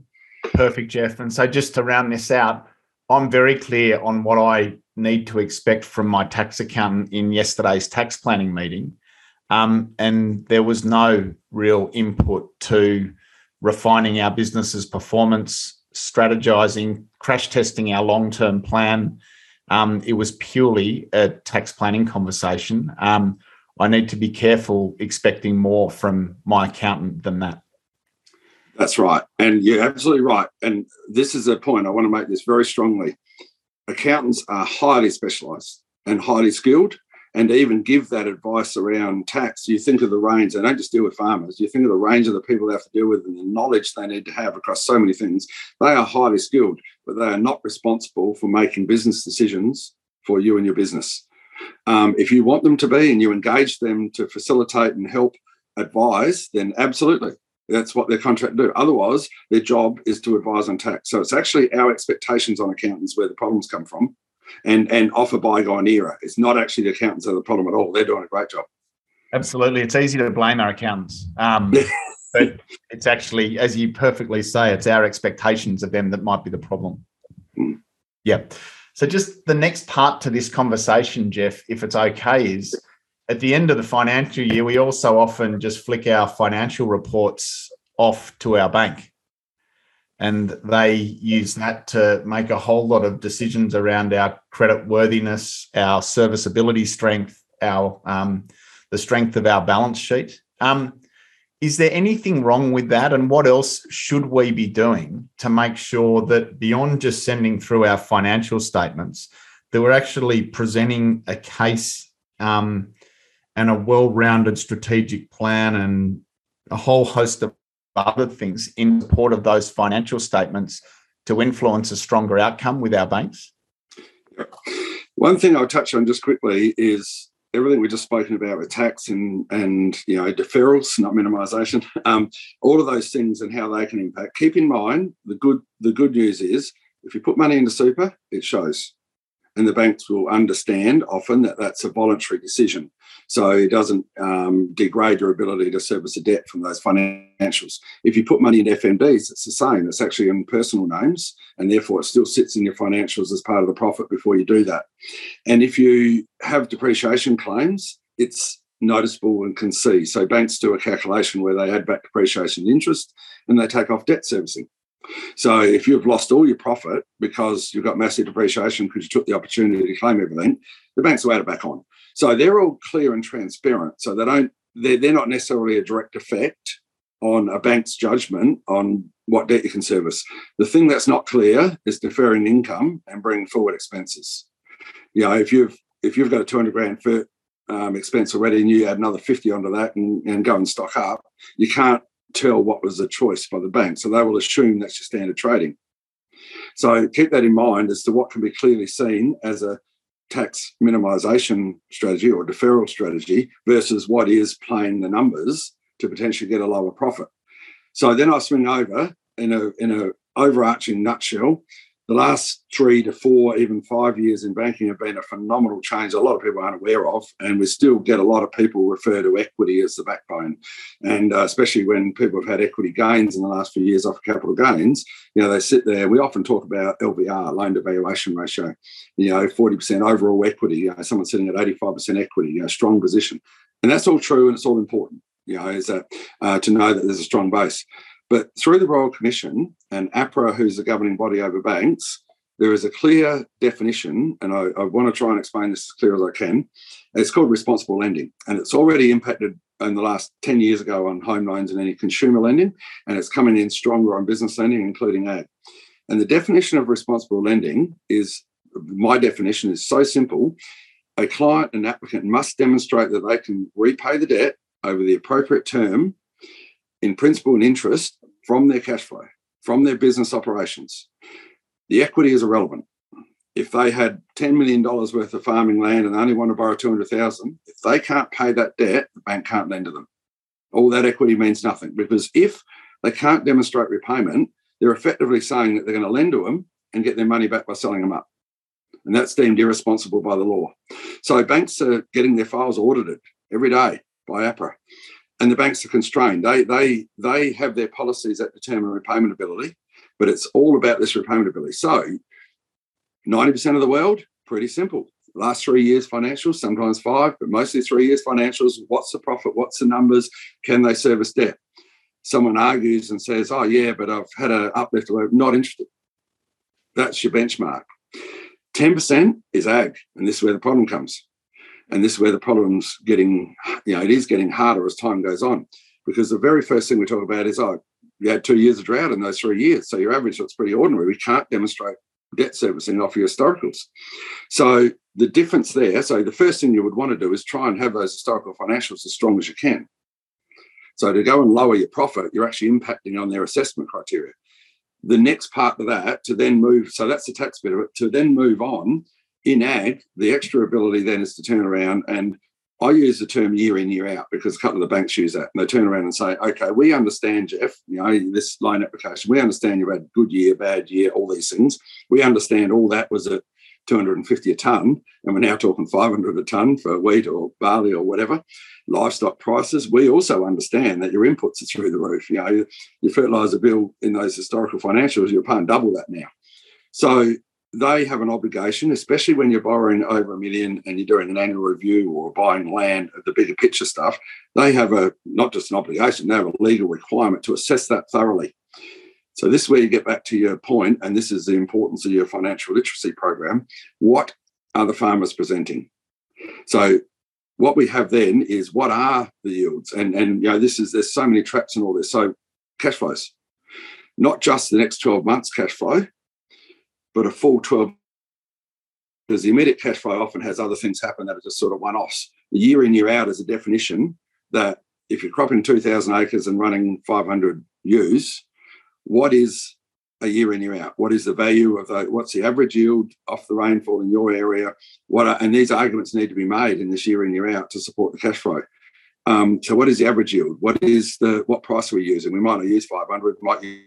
Perfect, Jeff. And so just to round this out, I'm very clear on what I need to expect from my tax accountant in yesterday's tax planning meeting. Um, and there was no real input to refining our business's performance, strategizing, crash testing our long term plan. Um, it was purely a tax planning conversation. Um, I need to be careful expecting more from my accountant than that. That's right. And you're absolutely right. And this is a point I want to make this very strongly. Accountants are highly specialized and highly skilled and even give that advice around tax, you think of the range, they don't just deal with farmers, you think of the range of the people they have to deal with and the knowledge they need to have across so many things. They are highly skilled, but they are not responsible for making business decisions for you and your business. Um, if you want them to be and you engage them to facilitate and help advise, then absolutely. That's what their contract do. Otherwise, their job is to advise on tax. So it's actually our expectations on accountants where the problems come from and and off a bygone era. It's not actually the accountants are the problem at all. They're doing a great job. Absolutely, it's easy to blame our accountants, um, but it's actually, as you perfectly say, it's our expectations of them that might be the problem. Mm. Yeah. So, just the next part to this conversation, Jeff, if it's okay, is at the end of the financial year, we also often just flick our financial reports off to our bank and they use that to make a whole lot of decisions around our credit worthiness, our serviceability strength, our um, the strength of our balance sheet. Um, is there anything wrong with that? And what else should we be doing to make sure that beyond just sending through our financial statements, that we're actually presenting a case um, and a well-rounded strategic plan and a whole host of other things in support of those financial statements to influence a stronger outcome with our banks? One thing I'll touch on just quickly is everything we've just spoken about with tax and and you know deferrals, not minimisation, um, all of those things and how they can impact. Keep in mind the good the good news is if you put money into super, it shows. And the banks will understand often that that's a voluntary decision. So it doesn't um, degrade your ability to service a debt from those financials. If you put money in FMDs, it's the same. It's actually in personal names, and therefore it still sits in your financials as part of the profit before you do that. And if you have depreciation claims, it's noticeable and can see. So banks do a calculation where they add back depreciation interest and they take off debt servicing. So if you've lost all your profit because you've got massive depreciation because you took the opportunity to claim everything, the banks will add it back on. So they're all clear and transparent. So they don't they're, they're not necessarily a direct effect on a bank's judgment on what debt you can service. The thing that's not clear is deferring income and bringing forward expenses. You know, if you've if you've got a 200 grand for um, expense already and you add another 50 onto that and, and go and stock up, you can't tell what was the choice by the bank. So they will assume that's your standard trading. So keep that in mind as to what can be clearly seen as a tax minimisation strategy or deferral strategy versus what is playing the numbers to potentially get a lower profit. So then I swing over in a in a overarching nutshell the last three to four, even five years in banking have been a phenomenal change. A lot of people aren't aware of, and we still get a lot of people refer to equity as the backbone. And uh, especially when people have had equity gains in the last few years off capital gains, you know, they sit there. We often talk about LVR, loan to valuation ratio, you know, 40% overall equity, you know, someone sitting at 85% equity, you know, strong position. And that's all true and it's all important, you know, is that uh, to know that there's a strong base. But through the Royal Commission and APRA, who's the governing body over banks, there is a clear definition, and I, I, want to try and explain this as clear as I can. It's called responsible lending, and it's already impacted in the last 10 years ago on home loans and any consumer lending, and it's coming in stronger on business lending, including ag. And the definition of responsible lending is my definition is so simple a client and applicant must demonstrate that they can repay the debt over the appropriate term in principal and interest from their cash flow, from their business operations. The equity is irrelevant. If they had $10 million worth of farming land and only want to borrow 200,000, if they can't pay that debt, the bank can't lend to them. All that equity means nothing because if they can't demonstrate repayment, they're effectively saying that they're going to lend to them and get their money back by selling them up. And that's deemed irresponsible by the law. So banks are getting their files audited every day by APRA and the banks are constrained. They they they have their policies that determine repayment ability, but it's all about this repayment ability. So, ninety percent of the world, pretty simple. Last three years financials, sometimes five, but mostly three years financials. What's the profit? What's the numbers? Can they service debt? Someone argues and says, "Oh yeah, but I've had an uplift." Not interested. That's your benchmark. Ten percent is ag, and this is where the problem comes and this is where the problem's getting, you know, it is getting harder as time goes on. Because the very first thing we talk about is, oh, you had two years of drought in those three years. So your average looks pretty ordinary. We can't demonstrate debt servicing off your historicals. So the difference there, so the first thing you would want to do is try and have those historical financials as strong as you can. So to go and lower your profit, you're actually impacting on their assessment criteria. The next part of that to then move, so that's the tax bit of it, to then move on in ag, the extra ability then is to turn around and I use the term year in, year out because a couple of the banks use that. And they turn around and say, okay, we understand, Jeff, you know, this loan application, we understand you had good year, bad year, all these things. We understand all that was at 250 a tonne, and we're now talking 500 a tonne for wheat or barley or whatever. Livestock prices, we also understand that your inputs are through the roof. You know, your fertiliser bill in those historical financials, you're paying double that now. So they have an obligation, especially when you're borrowing over a million and you're doing an annual review or buying land, the bigger picture stuff. They have a not just an obligation, they have a legal requirement to assess that thoroughly. So this is where you get back to your point, and this is the importance of your financial literacy program. What are the farmers presenting? So what we have then is what are the yields? And and you know, this is there's so many traps in all this. So cash flows, not just the next 12 months cash flow, but a full 12 because the immediate cash flow often has other things happen that are just sort of one offs. The year in, year out is a definition that if you're cropping 2,000 acres and running 500 ewes, what is a year in, year out? What is the value of the, what's the average yield off the rainfall in your area? What are, and these arguments need to be made in this year in, year out to support the cash flow. Um, so what is the average yield? What is the, what price are we using? We might not use 500, we might use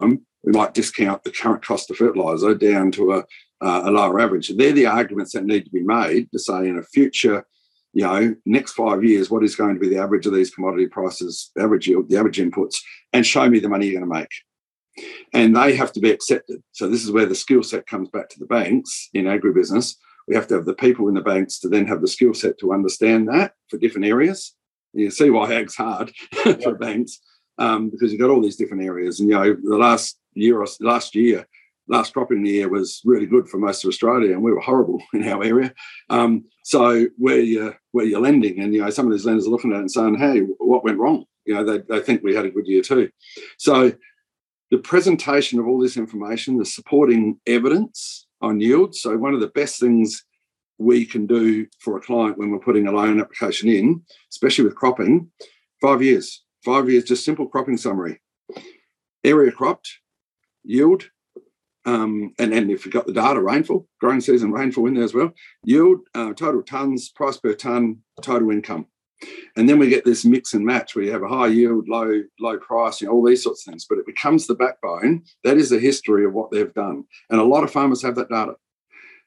um, we might discount the current cost of fertiliser down to a, uh, a lower average. They're the arguments that need to be made to say in a future, you know, next five years, what is going to be the average of these commodity prices, the average yield, the average inputs, and show me the money you're going to make. And they have to be accepted. So this is where the skill set comes back to the banks in agribusiness. We have to have the people in the banks to then have the skill set to understand that for different areas. You see why ag's hard for banks um, because you've got all these different areas. And you know, the last year or last year, last cropping year was really good for most of Australia, and we were horrible in our area. Um, so where you where you're lending, and you know, some of these lenders are looking at it and saying, "Hey, what went wrong?" You know, they, they think we had a good year too. So the presentation of all this information, the supporting evidence on yield. So one of the best things we can do for a client when we're putting a loan application in, especially with cropping, five years. Five years, just simple cropping summary. Area cropped, yield, um, and then if you've got the data, rainfall, growing season rainfall in there as well, yield, uh, total tons, price per ton, total income. And then we get this mix and match where you have a high yield, low, low price, you know, all these sorts of things. But it becomes the backbone. That is the history of what they've done. And a lot of farmers have that data.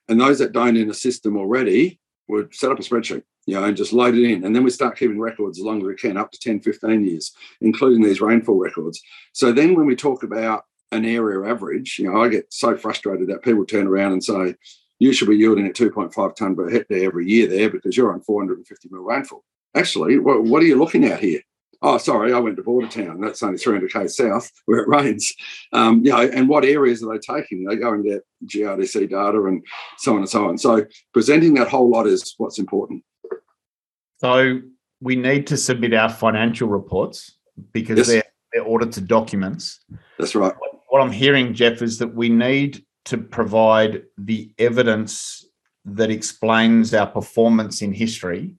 And those that don't in a system already would set up a spreadsheet, you know, and just load it in. And then we start keeping records as long as we can, up to 10, 15 years, including these rainfall records. So then when we talk about an area average, you know, I get so frustrated that people turn around and say, you should be yielding at 2.5 tonne per hectare every year there because you're on 450 mil rainfall. Actually, what, what are you looking at here? Oh, sorry, I went to Bordertown. That's only 300k south where it rains. Um, you know, and what areas are they taking? They go and get GRDC data and so on and so on. So presenting that whole lot is what's important. So we need to submit our financial reports because yes. they're, they're audited documents. That's right. What I'm hearing, Jeff, is that we need to provide the evidence that explains our performance in history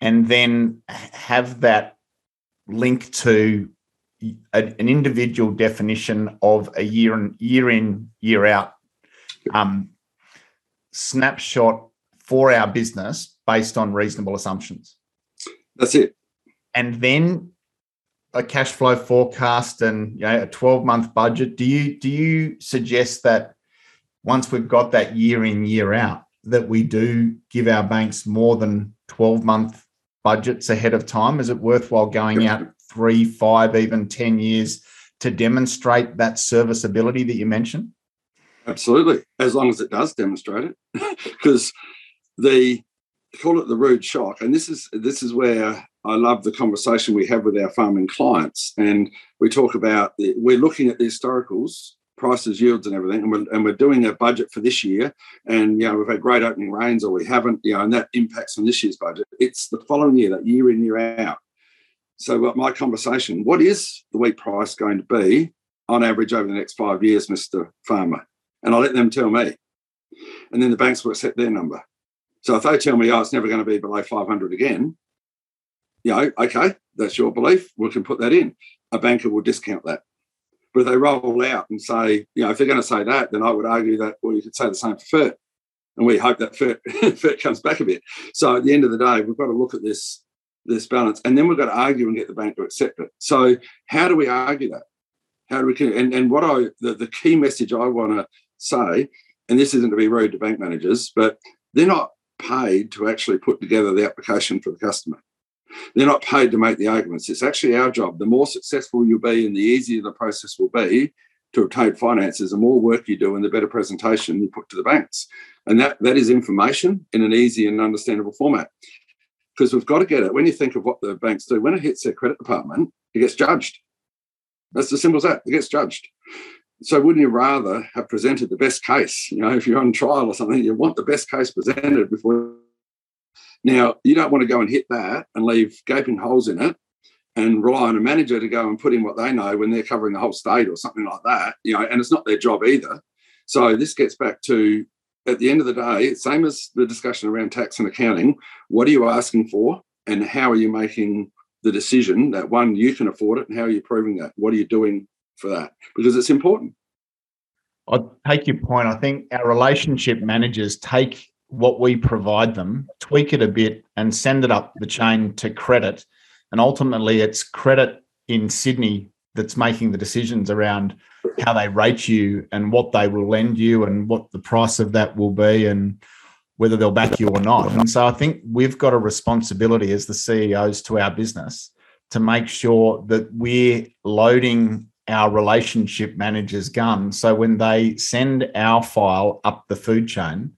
and then have that link to an individual definition of a year in year in year out um, snapshot for our business based on reasonable assumptions. That's it. And then a cash flow forecast and you know, a 12 month budget. Do you do you suggest that once we've got that year in year out that we do give our banks more than 12 month budgets ahead of time? Is it worthwhile going out three, five, even 10 years to demonstrate that serviceability that you mentioned? Absolutely, as long as it does demonstrate it. Because the call it the rude shock, and this is this is where I love the conversation we have with our farming clients, and we talk about the, we're looking at the historicals prices, yields, and everything. And we're, and we're doing a budget for this year. And, you know, we've had great opening rains or we haven't, you know, and that impacts on this year's budget. It's the following year, that year in, year out. So, what my conversation, what is the wheat price going to be on average over the next five years, Mr. Farmer? And I let them tell me. And then the banks will set their number. So if they tell me, oh, it's never going to be below 500 again, you know, okay, that's your belief. We can put that in. A banker will discount that. But they roll out and say, you know, if they're going to say that, then I would argue that, well, you could say the same for FERT. And we hope that FERT, FERT comes back a bit. So at the end of the day, we've got to look at this, this balance and then we've got to argue and get the bank to accept it. So how do we argue that? How do we, and, and what I, the, the key message I want to say, and this isn't to be rude to bank managers, but they're not paid to actually put together the application for the customer. They're not paid to make the arguments. It's actually our job. The more successful you'll be and the easier the process will be to obtain finances, the more work you do and the better presentation you put to the banks. And that, that is information in an easy and understandable format. Because we've got to get it. When you think of what the banks do, when it hits their credit department, it gets judged. That's as simple as that. It gets judged. So wouldn't you rather have presented the best case? You know, if you're on trial or something, you want the best case presented before now, you don't want to go and hit that and leave gaping holes in it and rely on a manager to go and put in what they know when they're covering the whole state or something like that, you know, and it's not their job either. So this gets back to at the end of the day, same as the discussion around tax and accounting, what are you asking for and how are you making the decision that one, you can afford it and how are you proving that? What are you doing for that? Because it's important. I take your point. I think our relationship managers take what we provide them, tweak it a bit, and send it up the chain to credit. And ultimately, it's credit in Sydney that's making the decisions around how they rate you and what they will lend you and what the price of that will be and whether they'll back you or not. And so I think we've got a responsibility as the CEOs to our business to make sure that we're loading our relationship managers' gun. So when they send our file up the food chain,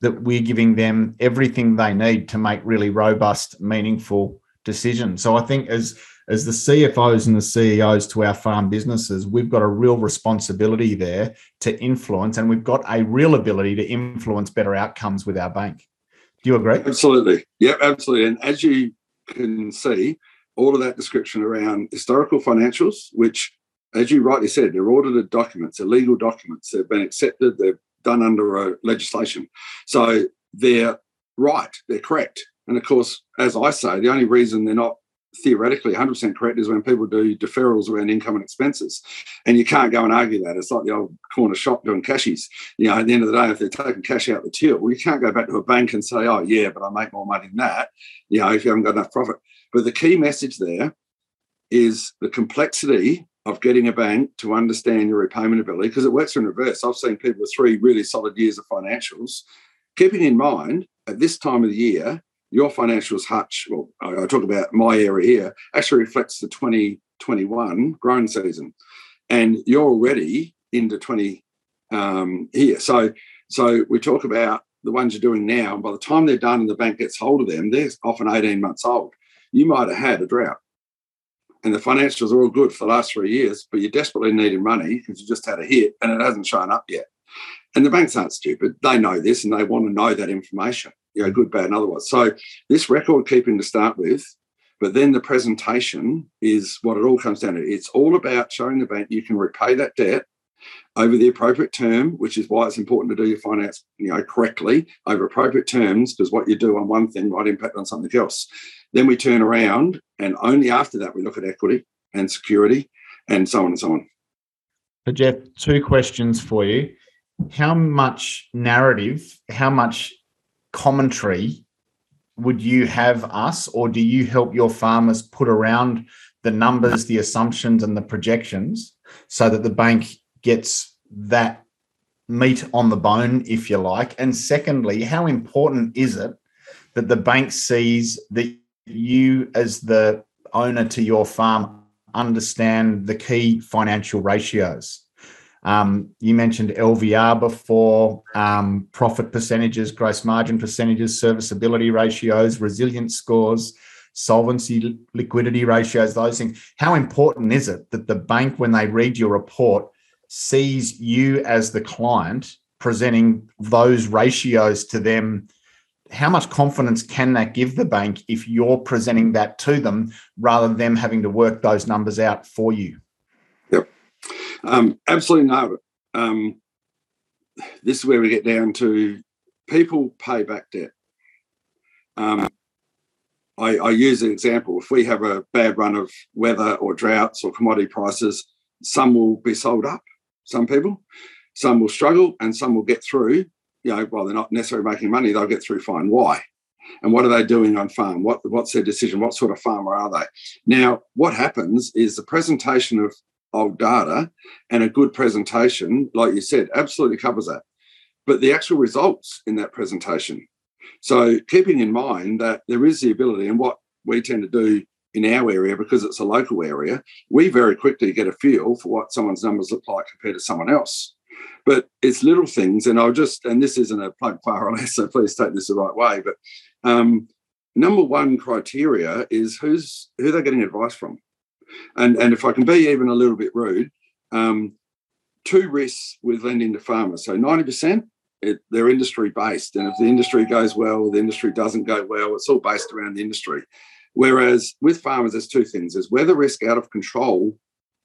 that we're giving them everything they need to make really robust, meaningful decisions. So I think as as the CFOs and the CEOs to our farm businesses, we've got a real responsibility there to influence, and we've got a real ability to influence better outcomes with our bank. Do you agree? Absolutely. Yep, absolutely. And as you can see, all of that description around historical financials, which, as you rightly said, they're audited documents, they're legal documents, they've been accepted, they're done under a legislation. So they're right, they're correct. And of course, as I say, the only reason they're not theoretically 100% correct is when people do deferrals around income and expenses. And you can't go and argue that. It's like the old corner shop doing cashies. You know, at the end of the day, if they're taking cash out the till, well, you can't go back to a bank and say, oh, yeah, but I make more money than that, you know, if you haven't got enough profit. But the key message there is the complexity of getting a bank to understand your repayment ability because it works in reverse. I've seen people with three really solid years of financials, keeping in mind at this time of the year, your financials hutch, well, I, talk about my area here, actually reflects the 2021 growing season. And you're already into 20 um, here. So, so we talk about the ones you're doing now, and by the time they're done and the bank gets hold of them, they're often 18 months old. You might have had a drought. And the financials are all good for the last three years, but you're desperately needed money because you just had a hit and it hasn't shown up yet. And the banks aren't stupid. They know this and they want to know that information you know, good, bad, and otherwise. So this record keeping to start with, but then the presentation is what it all comes down to. It's all about showing the bank you can repay that debt over the appropriate term, which is why it's important to do your finance, you know, correctly over appropriate terms, because what you do on one thing might impact on something else. Then we turn around, and only after that we look at equity and security, and so on and so on. But Jeff, two questions for you. How much narrative, how much commentary would you have us, or do you help your farmers put around the numbers, the assumptions, and the projections so that the bank gets that meat on the bone, if you like? And secondly, how important is it that the bank sees that you, as the owner to your farm, understand the key financial ratios? Um, you mentioned LVR before, um, profit percentages, gross margin percentages, serviceability ratios, resilience scores, solvency, liquidity ratios, those things. How important is it that the bank, when they read your report, sees you as the client presenting those ratios to them? How much confidence can that give the bank if you're presenting that to them rather than them having to work those numbers out for you? Um, absolutely no. Um, this is where we get down to people pay back debt. Um, I, I, use an example. If we have a bad run of weather or droughts or commodity prices, some will be sold up, some people, some will struggle, and some will get through. You know, while they're not necessarily making money, they'll get through fine. Why? And what are they doing on farm? What, what's their decision? What sort of farmer are they? Now, what happens is the presentation of old data and a good presentation, like you said, absolutely covers that. But the actual results in that presentation. So keeping in mind that there is the ability, and what we tend to do in our area, because it's a local area, we very quickly get a feel for what someone's numbers look like compared to someone else. But it's little things, and I'll just, and this isn't a plug for RLS, so please take this the right way. But um, number one criteria is who's who they're getting advice from. And, and if I can be even a little bit rude, um, two risks with lending to farmers. So 90%, it, they're industry based. And if the industry goes well, the industry doesn't go well, it's all based around the industry. Whereas with farmers, there's two things there's weather risk out of control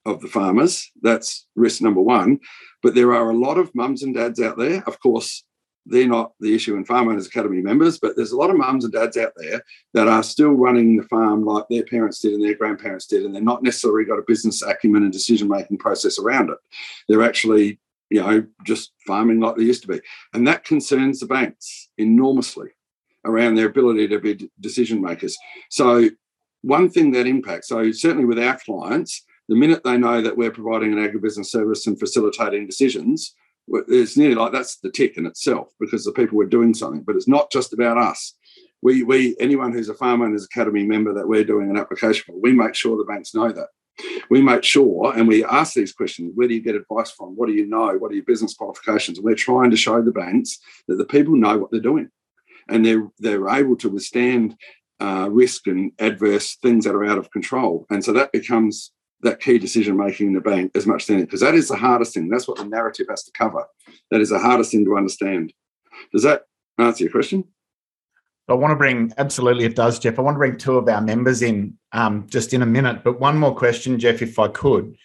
of the farmers. That's risk number one. But there are a lot of mums and dads out there. Of course, they're not the issue in Farm Owners Academy members, but there's a lot of mums and dads out there that are still running the farm like their parents did and their grandparents did, and they're not necessarily got a business acumen and decision making process around it. They're actually, you know, just farming like they used to be. And that concerns the banks enormously around their ability to be decision makers. So, one thing that impacts, so certainly with our clients, The minute they know that we're providing an agribusiness service and facilitating decisions, it's nearly like that's the tick in itself because the people were doing something. But it's not just about us. We, we anyone who's a farmer and is academy member that we're doing an application for, we make sure the banks know that. We make sure and we ask these questions where do you get advice from? What do you know? What are your business qualifications? And we're trying to show the banks that the people know what they're doing and they're, they're able to withstand uh, risk and adverse things that are out of control. And so that becomes that key decision making in the bank as much as anything, because that is the hardest thing. That's what the narrative has to cover. That is the hardest thing to understand. Does that answer your question? I want to bring absolutely it does, Jeff. I want to bring two of our members in um, just in a minute. But one more question, Jeff, if I could.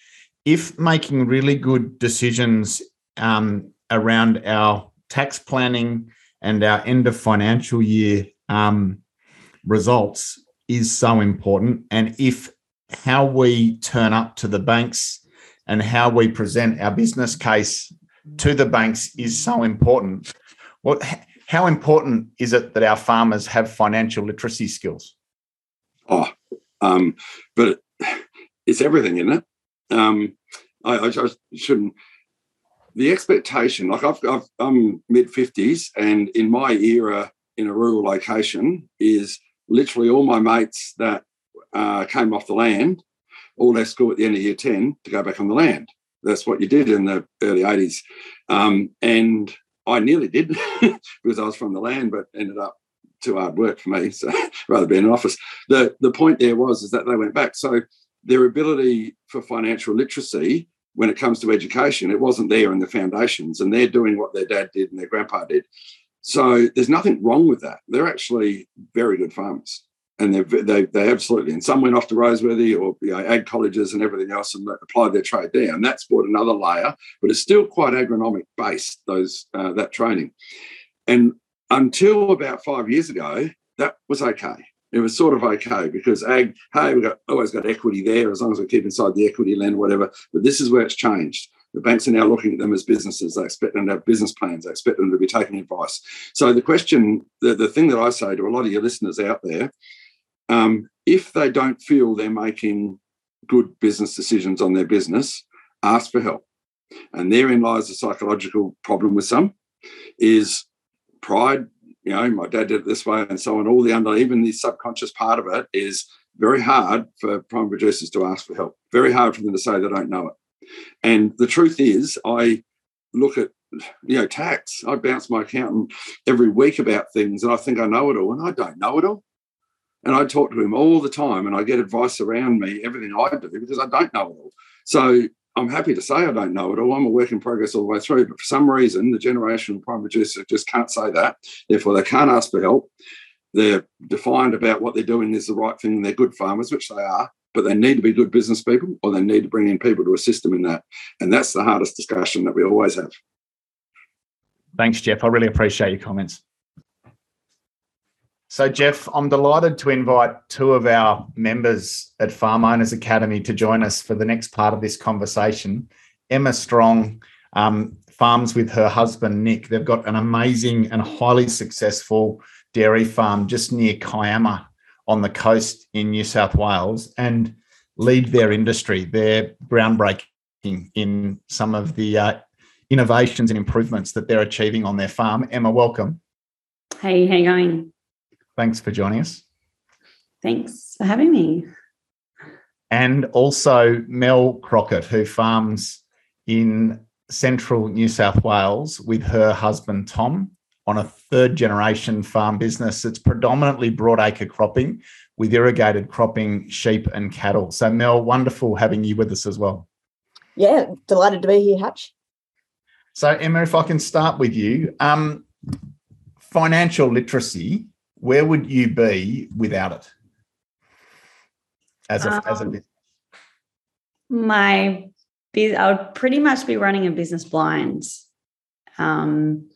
If making really good decisions um, around our tax planning and our end of financial year um, results is so important, and if how we turn up to the banks and how we present our business case to the banks is so important. What, how important is it that our farmers have financial literacy skills? Oh, um, but it's everything, isn't it? Um, I, I, I, shouldn't. The expectation, like I've, I've I'm mid fifties, and in my era in a rural location, is literally all my mates that uh, came off the land, all left school at the end of year 10 to go back on the land. That's what you did in the early 80s. Um, and I nearly did because I was from the land, but ended up too hard work for me. So rather be in an office. The, the point there was is that they went back. So their ability for financial literacy when it comes to education, it wasn't there in the foundations, and they're doing what their dad did and their grandpa did. So there's nothing wrong with that. They're actually very good farmers and they they they absolutely and some went off to Roseworthy or you know, ag colleges and everything else and applied their trade there, and that's brought another layer. But it's still quite agronomic based those uh, that training, and until about five years ago, that was okay. It was sort of okay because ag, hey, we got always got equity there as long as we keep inside the equity land, whatever. But this is where it's changed. The banks are now looking at them as businesses. They expect them to have business plans. They expect them to be taking advice. So the question, the, the thing that I say to a lot of your listeners out there um, if they don't feel they're making good business decisions on their business, ask for help. And therein lies the psychological problem with some is pride. You know, my dad did it this way, and so on. All the under, even the subconscious part of it is very hard for prime producers to ask for help. Very hard for them to say they don't know it. And the truth is, I look at you know tax. I bounce my accountant every week about things, and I think I know it all, and I don't know it all. And I talk to him all the time and I get advice around me, everything I do, because I don't know it all. So I'm happy to say I don't know it all. I'm a work in progress all the way through. But for some reason, the generation of prime producers just can't say that. Therefore, they can't ask for help. They're defined about what they're doing is the right thing they're good farmers, which they are, but they need to be good business people or they need to bring in people to assist them in that. And that's the hardest discussion that we always have. Thanks, Jeff. I really appreciate your comments. So, Jeff, I'm delighted to invite two of our members at Farm Owners Academy to join us for the next part of this conversation. Emma Strong um, farms with her husband, Nick. They've got an amazing and highly successful dairy farm just near Kiama on the coast in New South Wales and lead their industry. They're groundbreaking in some of the uh, innovations and improvements that they're achieving on their farm. Emma, welcome. Hey, how you going? Thanks for joining us. Thanks for having me. And also Mel Crockett, who farms in central New South Wales with her husband Tom on a third generation farm business that's predominantly broadacre cropping with irrigated cropping, sheep and cattle. So, Mel, wonderful having you with us as well. Yeah, delighted to be here, Hutch. So, Emma, if I can start with you, um, financial literacy where would you be without it as a, um, as a um, business? My, I would pretty much be running a business blind. Um,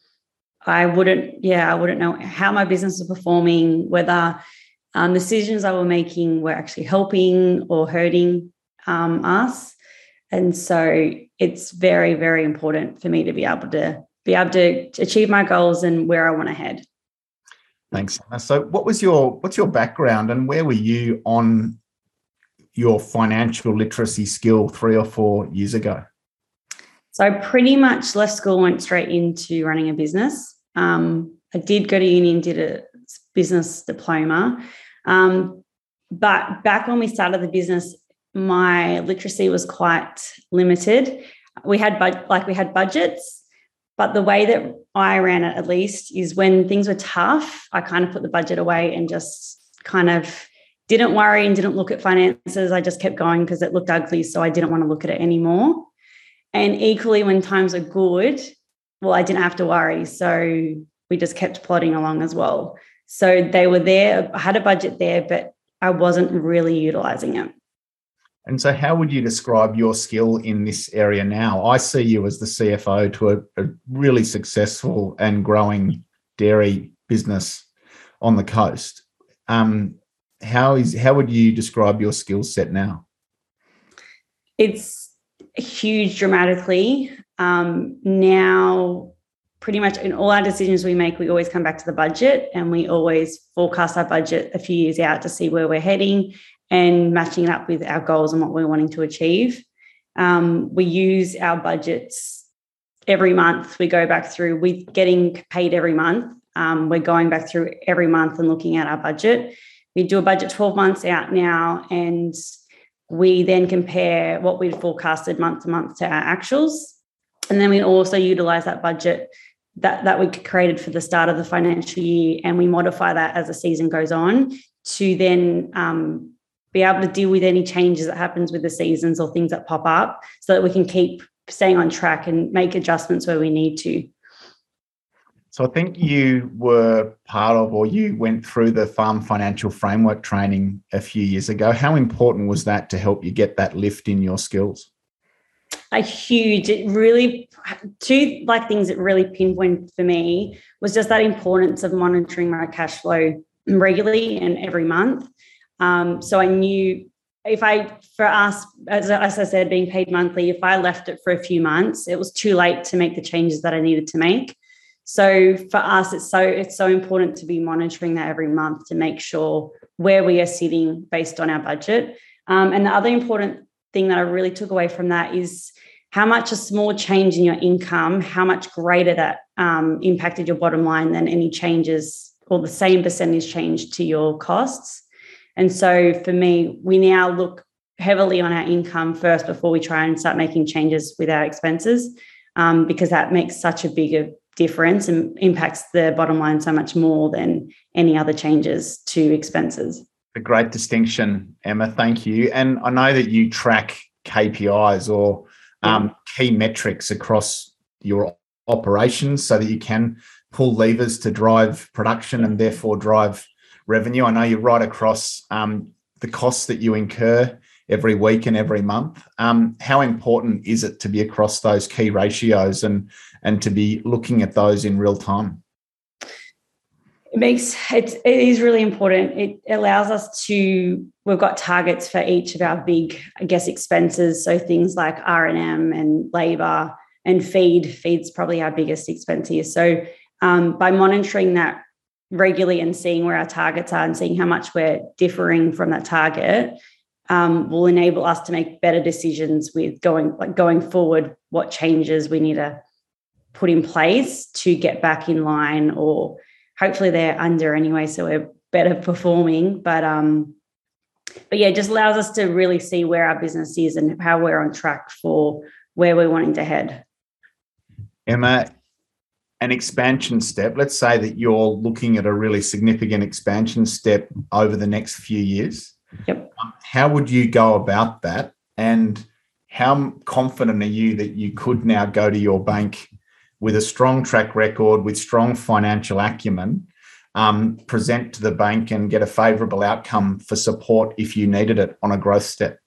I wouldn't, yeah, I wouldn't know how my business is performing, whether um, decisions I were making were actually helping or hurting um, us. And so it's very, very important for me to be able to be able to achieve my goals and where I want to head. Thanks. So, what was your what's your background, and where were you on your financial literacy skill three or four years ago? So I pretty much left school, went straight into running a business. Um, I did go to uni and did a business diploma. Um, but back when we started the business, my literacy was quite limited. We had bud- like we had budgets, but the way that I ran it, at least, is when things were tough, I kind of put the budget away and just kind of didn't worry and didn't look at finances. I just kept going because it looked ugly. So I didn't want to look at it anymore. And equally, when times are good, well, I didn't have to worry. So we just kept plodding along as well. So they were there, I had a budget there, but I wasn't really utilizing it. And so, how would you describe your skill in this area now? I see you as the CFO to a, a really successful and growing dairy business on the coast. Um, how is how would you describe your skill set now? It's huge dramatically. Um, now, pretty much in all our decisions we make, we always come back to the budget and we always forecast our budget a few years out to see where we're heading and matching it up with our goals and what we're wanting to achieve. Um, we use our budgets every month. We go back through, we're getting paid every month. Um, we're going back through every month and looking at our budget we do a budget 12 months out now and we then compare what we'd forecasted month to month to our actuals and then we also utilize that budget that, that we created for the start of the financial year and we modify that as the season goes on to then um, be able to deal with any changes that happens with the seasons or things that pop up so that we can keep staying on track and make adjustments where we need to so I think you were part of, or you went through the Farm Financial Framework training a few years ago. How important was that to help you get that lift in your skills? A huge, it really, two like things that really pinpointed for me was just that importance of monitoring my cash flow regularly and every month. Um, so I knew if I, for us, as, as I said, being paid monthly, if I left it for a few months, it was too late to make the changes that I needed to make. So for us, it's so it's so important to be monitoring that every month to make sure where we are sitting based on our budget. Um, and the other important thing that I really took away from that is how much a small change in your income, how much greater that um, impacted your bottom line than any changes or the same percentage change to your costs. And so for me, we now look heavily on our income first before we try and start making changes with our expenses um, because that makes such a bigger difference and impacts the bottom line so much more than any other changes to expenses. A great distinction, Emma. Thank you. And I know that you track KPIs or um, key metrics across your operations so that you can pull levers to drive production and therefore drive revenue. I know you're right across um, the costs that you incur every week and every month. Um, how important is it to be across those key ratios and and to be looking at those in real time? It makes it, it is really important. It allows us to we've got targets for each of our big, I guess, expenses. So things like R and M and labour and feed. Feed's probably our biggest expense here. So um, by monitoring that regularly and seeing where our targets are and seeing how much we're differing from that target um, will enable us to make better decisions with going like going forward what changes we need to put in place to get back in line or hopefully they're under anyway so we're better performing. But um but yeah it just allows us to really see where our business is and how we're on track for where we're wanting to head. Emma an expansion step. Let's say that you're looking at a really significant expansion step over the next few years. Yep. Um, how would you go about that? And how confident are you that you could now go to your bank with a strong track record, with strong financial acumen, um, present to the bank and get a favourable outcome for support if you needed it on a growth step?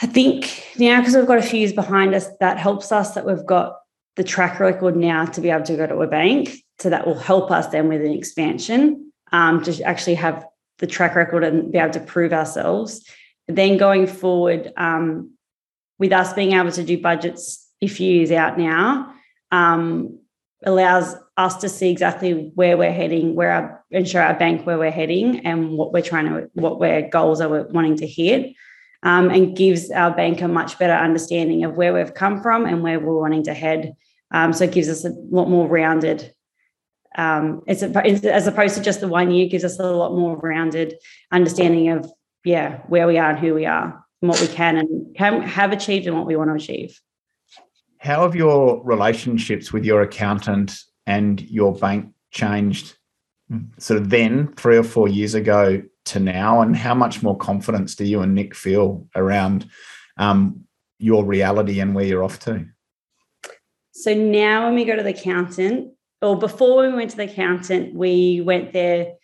I think now, because we've got a few years behind us, that helps us that we've got the track record now to be able to go to a bank. So that will help us then with an expansion um, to actually have the track record and be able to prove ourselves. But then going forward, um, with us being able to do budgets a few years out now, um, allows us to see exactly where we're heading, where our ensure our bank where we're heading, and what we're trying to what we're goals are we wanting to hit, um, and gives our bank a much better understanding of where we've come from and where we're wanting to head. Um, so it gives us a lot more rounded. Um, as opposed to just the one year, gives us a lot more rounded understanding of yeah where we are and who we are and what we can and can have achieved and what we want to achieve. How have your relationships with your accountant and your bank changed sort of then three or four years ago to now and how much more confidence do you and nick feel around um, your reality and where you're off to so now when we go to the accountant or before we went to the accountant we went there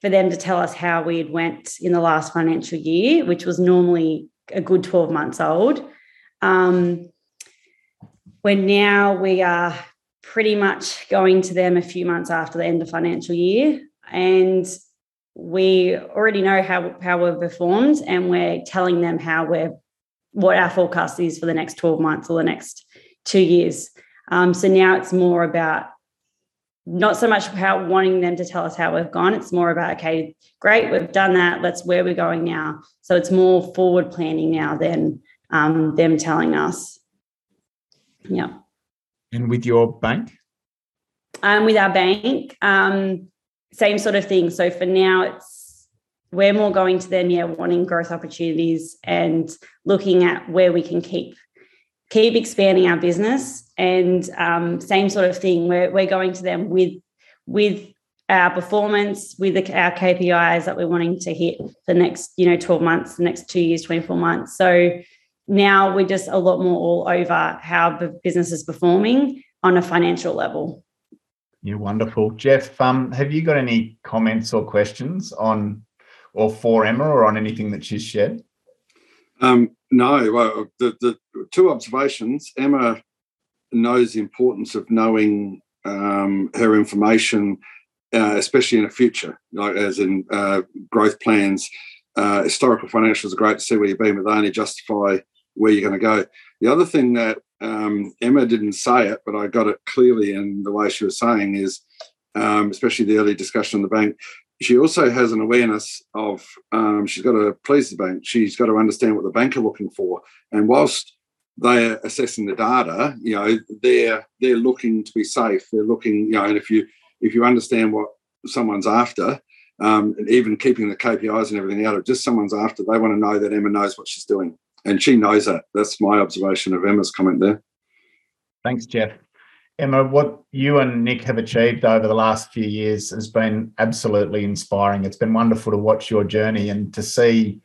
for them to tell us how we had went in the last financial year which was normally a good 12 months old um, when now we are pretty much going to them a few months after the end of financial year. And we already know how, how we've performed and we're telling them how we're what our forecast is for the next 12 months or the next two years. Um, so now it's more about not so much about wanting them to tell us how we've gone. It's more about, okay, great, we've done that. Let's where we're going now. So it's more forward planning now than um, them telling us. Yeah. And with your bank? Um, with our bank, um, same sort of thing. So for now, it's we're more going to them, yeah, wanting growth opportunities and looking at where we can keep keep expanding our business. And um, same sort of thing. We're we're going to them with with our performance, with the, our KPIs that we're wanting to hit the next, you know, 12 months, the next two years, 24 months. So now we're just a lot more all over how the business is performing on a financial level. You're wonderful. Jeff, um, have you got any comments or questions on or for Emma or on anything that she's shared? Um, no, well, the, the two observations. Emma knows the importance of knowing um, her information, uh, especially in the future, like as in uh, growth plans. Uh, historical financials are great to see where you've been, but they only justify where you're going to go. The other thing that um, Emma didn't say it, but I got it clearly in the way she was saying is, um, especially the early discussion on the bank, she also has an awareness of um, she's got to please the bank. She's got to understand what the bank are looking for, and whilst they're assessing the data, you know, they're they're looking to be safe. They're looking, you know, and if you if you understand what someone's after, um, and even keeping the KPIs and everything out of just someone's after, they want to know that Emma knows what she's doing and she knows that. That's my observation of Emma's comment there. Thanks, Jeff. Emma, what you and Nick have achieved over the last few years has been absolutely inspiring. It's been wonderful to watch your journey and to see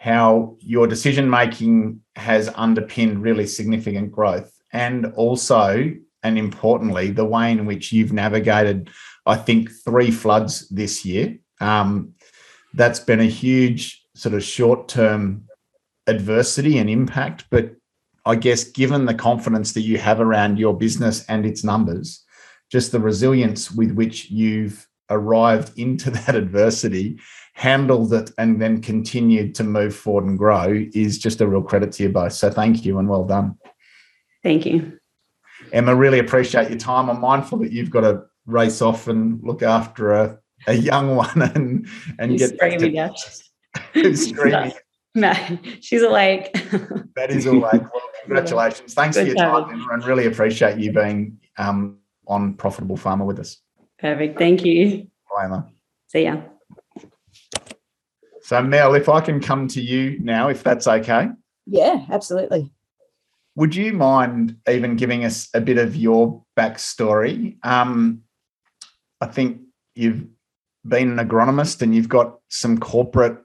how your decision making has underpinned really significant growth and also and importantly the way in which you've navigated i think three floods this year um, that's been a huge sort of short term adversity and impact, but I guess given the confidence that you have around your business and its numbers, just the resilience with which you've arrived into that adversity, handled it, and then continued to move forward and grow is just a real credit to you both. So thank you and well done. Thank you. Emma, really appreciate your time. I'm mindful that you've got to race off and look after a, a young one and and He's get screaming to, screaming. No, she's awake. that is awake. Well, congratulations. Thanks Good for your time, Emma, and really appreciate you being um, on Profitable Farmer with us. Perfect. Thank you. Bye, Emma. See ya. So, Mel, if I can come to you now, if that's okay. Yeah, absolutely. Would you mind even giving us a bit of your backstory? Um, I think you've been an agronomist and you've got some corporate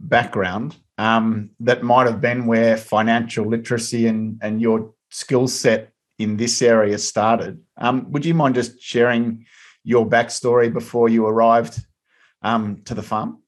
background um, that might have been where financial literacy and, and your skill set in this area started. Um, would you mind just sharing your backstory before you arrived um, to the farm?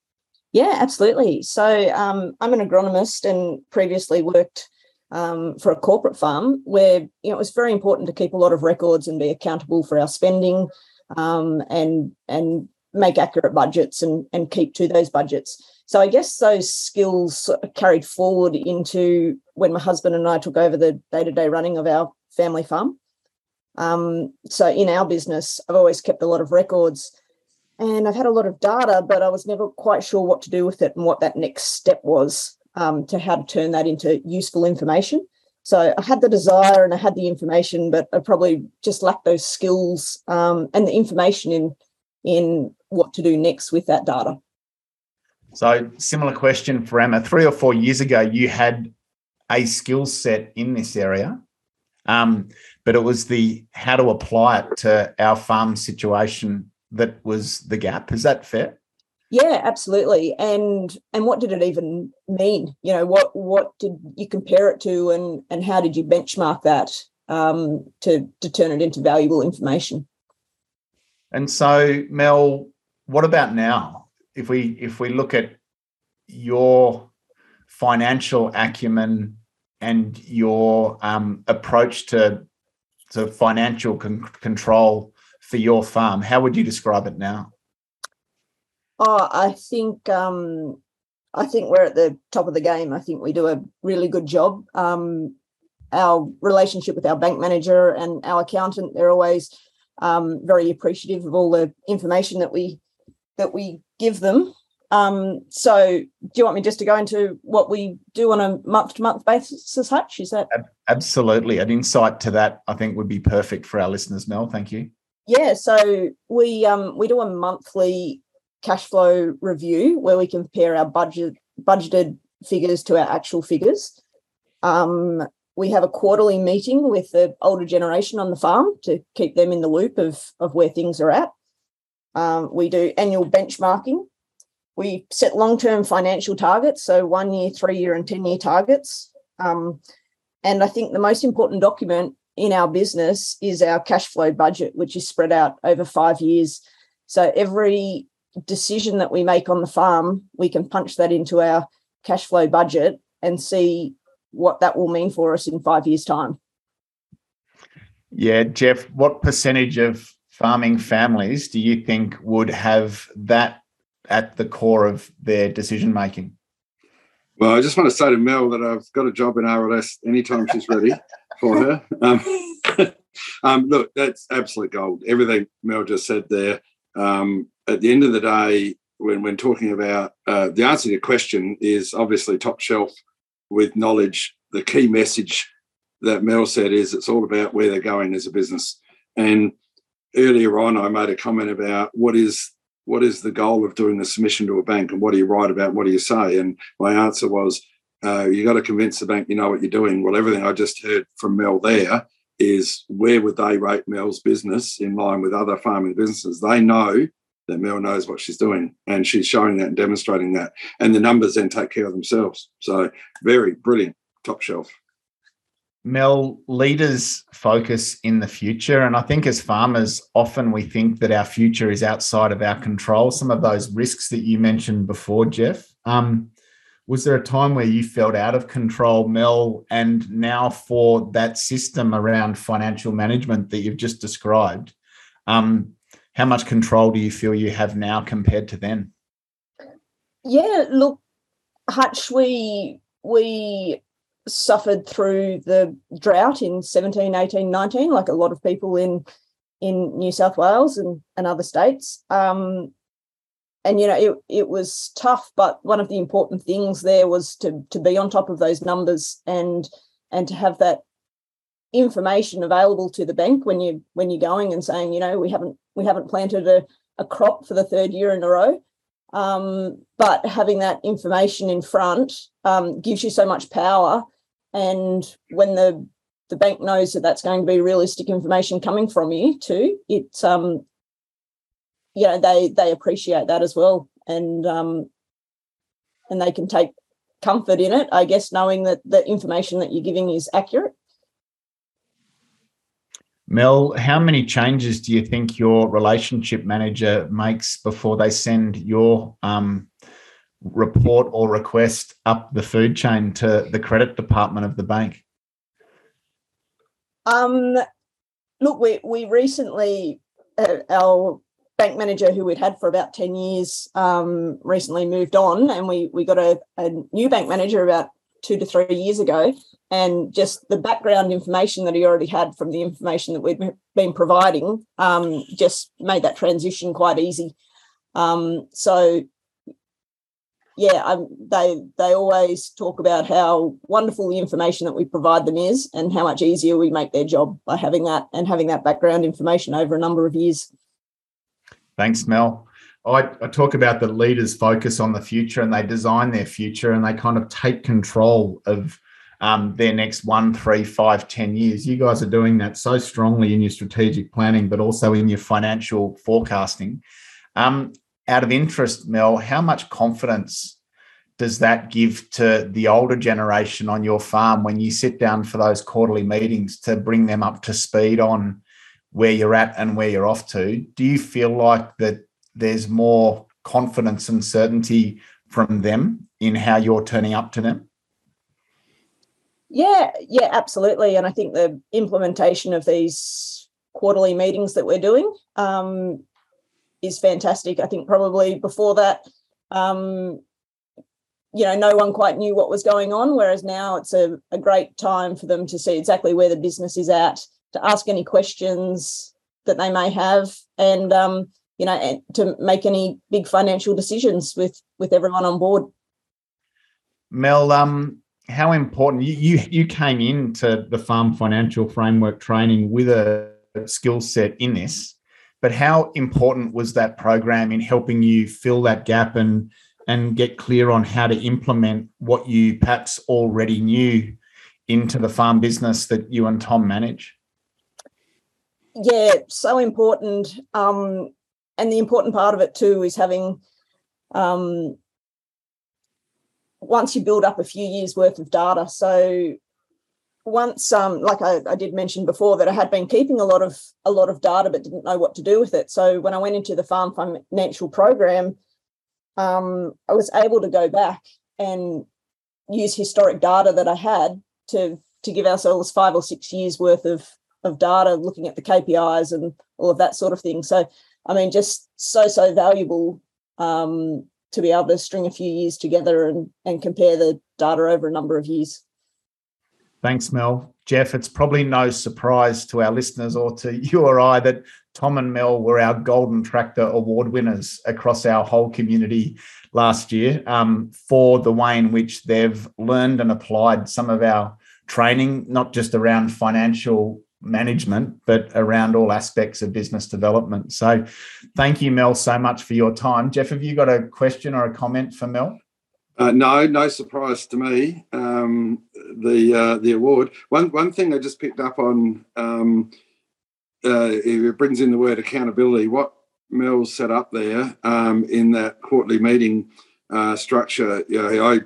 Yeah, absolutely. So um, I'm an agronomist and previously worked um, for a corporate farm where you know it was very important to keep a lot of records and be accountable for our spending um, and and make accurate budgets and and keep to those budgets. So I guess those skills carried forward into when my husband and I took over the day to day running of our family farm. Um, so in our business, I've always kept a lot of records and I've had a lot of data, but I was never quite sure what to do with it and what that next step was um, to how to turn that into useful information. So I had the desire and I had the information, but I probably just lacked those skills um, and the information in in what to do next with that data. So, similar question for Emma. Three or four years ago, you had a skill set in this area, um, but it was the how to apply it to our farm situation that was the gap. Is that fair? Yeah, absolutely. And and what did it even mean? You know, what what did you compare it to, and and how did you benchmark that um, to to turn it into valuable information? And so, Mel, what about now? If we if we look at your financial acumen and your um, approach to to financial con- control for your farm, how would you describe it now? Oh, I think um, I think we're at the top of the game. I think we do a really good job. Um, our relationship with our bank manager and our accountant, they're always um, very appreciative of all the information that we that we give them. Um, so, do you want me just to go into what we do on a month to month basis, Hutch? Is that absolutely an insight to that? I think would be perfect for our listeners. Mel, thank you. Yeah, so we um, we do a monthly cash flow review where we compare our budget budgeted figures to our actual figures. Um, we have a quarterly meeting with the older generation on the farm to keep them in the loop of, of where things are at. Um, we do annual benchmarking. We set long term financial targets, so one year, three year, and 10 year targets. Um, and I think the most important document in our business is our cash flow budget, which is spread out over five years. So every decision that we make on the farm, we can punch that into our cash flow budget and see what that will mean for us in five years' time. Yeah, Jeff, what percentage of farming families do you think would have that at the core of their decision making? Well, I just want to say to Mel that I've got a job in RLS anytime she's ready for her. Um, um, look, that's absolute gold. Everything Mel just said there. Um, at the end of the day, when when talking about uh, the answer to your question is obviously top shelf with knowledge. The key message that Mel said is it's all about where they're going as a business. And earlier on, I made a comment about what is what is the goal of doing the submission to a bank and what do you write about? What do you say? And my answer was, uh, you got to convince the bank you know what you're doing. Well, everything I just heard from Mel there is where would they rate Mel's business in line with other farming businesses? They know that Mel knows what she's doing and she's showing that and demonstrating that. And the numbers then take care of themselves. So very brilliant, top shelf. Mel, leaders focus in the future. And I think as farmers, often we think that our future is outside of our control. Some of those risks that you mentioned before, Jeff. Um, was there a time where you felt out of control, Mel? And now for that system around financial management that you've just described, um, how much control do you feel you have now compared to then? Yeah, look, Hutch, we we suffered through the drought in 17, 18, 19, like a lot of people in in New South Wales and, and other states. Um, and you know, it it was tough, but one of the important things there was to to be on top of those numbers and and to have that information available to the bank when you when you're going and saying, you know, we haven't we haven't planted a, a crop for the third year in a row. Um, but having that information in front um, gives you so much power. And when the the bank knows that that's going to be realistic information coming from you too, it's um, you know they they appreciate that as well, and um, and they can take comfort in it. I guess knowing that the information that you're giving is accurate. Mel, how many changes do you think your relationship manager makes before they send your um, report or request up the food chain to the credit department of the bank? Um, look, we we recently uh, our bank manager who we'd had for about 10 years um, recently moved on and we we got a, a new bank manager about two to three years ago. And just the background information that he already had from the information that we'd been providing um, just made that transition quite easy. Um, so yeah, um, they they always talk about how wonderful the information that we provide them is, and how much easier we make their job by having that and having that background information over a number of years. Thanks, Mel. I, I talk about the leaders focus on the future and they design their future and they kind of take control of um, their next one, three, five, ten years. You guys are doing that so strongly in your strategic planning, but also in your financial forecasting. Um, out of interest, Mel, how much confidence does that give to the older generation on your farm when you sit down for those quarterly meetings to bring them up to speed on where you're at and where you're off to? Do you feel like that there's more confidence and certainty from them in how you're turning up to them? Yeah, yeah, absolutely. And I think the implementation of these quarterly meetings that we're doing um, is fantastic. I think probably before that, um, you know, no one quite knew what was going on, whereas now it's a, a great time for them to see exactly where the business is at, to ask any questions that they may have, and um, you know, and to make any big financial decisions with with everyone on board. Mel, um, how important you, you you came into the farm financial framework training with a skill set in this but how important was that program in helping you fill that gap and and get clear on how to implement what you perhaps already knew into the farm business that you and Tom manage? Yeah, so important. Um, and the important part of it too is having um, once you build up a few years worth of data. So once um like I, I, did mention before that I had been keeping a lot of a lot of data but didn't know what to do with it. So when I went into the farm financial program, um, I was able to go back and use historic data that I had to to give ourselves five or six years worth of of data looking at the KPIs and all of that sort of thing. So I mean just so so valuable um, to be able to string a few years together and and compare the data over a number of years. Thanks, Mel. Jeff, it's probably no surprise to our listeners or to you or I that Tom and Mel were our Golden Tractor Award winners across our whole community last year um, for the way in which they've learned and applied some of our training, not just around financial management, but around all aspects of business development. So thank you, Mel, so much for your time. Jeff, have you got a question or a comment for Mel? Uh, no, no surprise to me. Um, the uh, the award. One one thing I just picked up on. Um, uh, it brings in the word accountability. What Mel set up there um, in that quarterly meeting uh, structure. You know, I,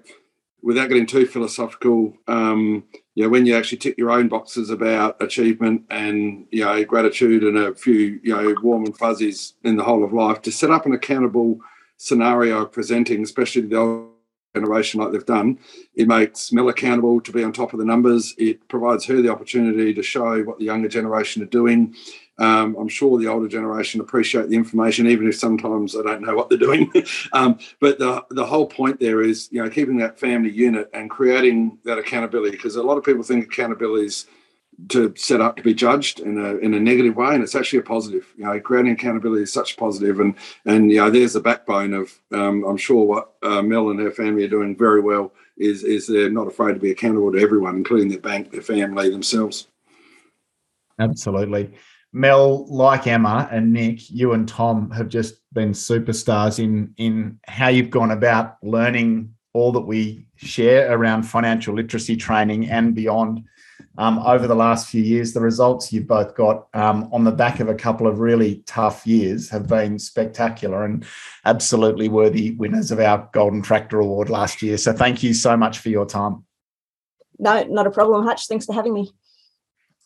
without getting too philosophical, um, you know, when you actually tick your own boxes about achievement and you know gratitude and a few you know warm and fuzzies in the whole of life, to set up an accountable scenario of presenting, especially the generation like they've done. It makes Mel accountable to be on top of the numbers. It provides her the opportunity to show what the younger generation are doing. Um, I'm sure the older generation appreciate the information, even if sometimes they don't know what they're doing. um, but the the whole point there is, you know, keeping that family unit and creating that accountability. Because a lot of people think accountability is to set up to be judged in a in a negative way, and it's actually a positive. You know, creating accountability is such positive, and and you know, there's the backbone of um, I'm sure what uh, Mel and her family are doing very well is is they're not afraid to be accountable to everyone, including their bank, their family, themselves. Absolutely. Mel, like Emma and Nick, you and Tom have just been superstars in in how you've gone about learning all that we share around financial literacy training and beyond um, over the last few years. The results you've both got um, on the back of a couple of really tough years have been spectacular and absolutely worthy winners of our Golden Tractor Award last year. So thank you so much for your time. No, not a problem, Hutch. Thanks for having me.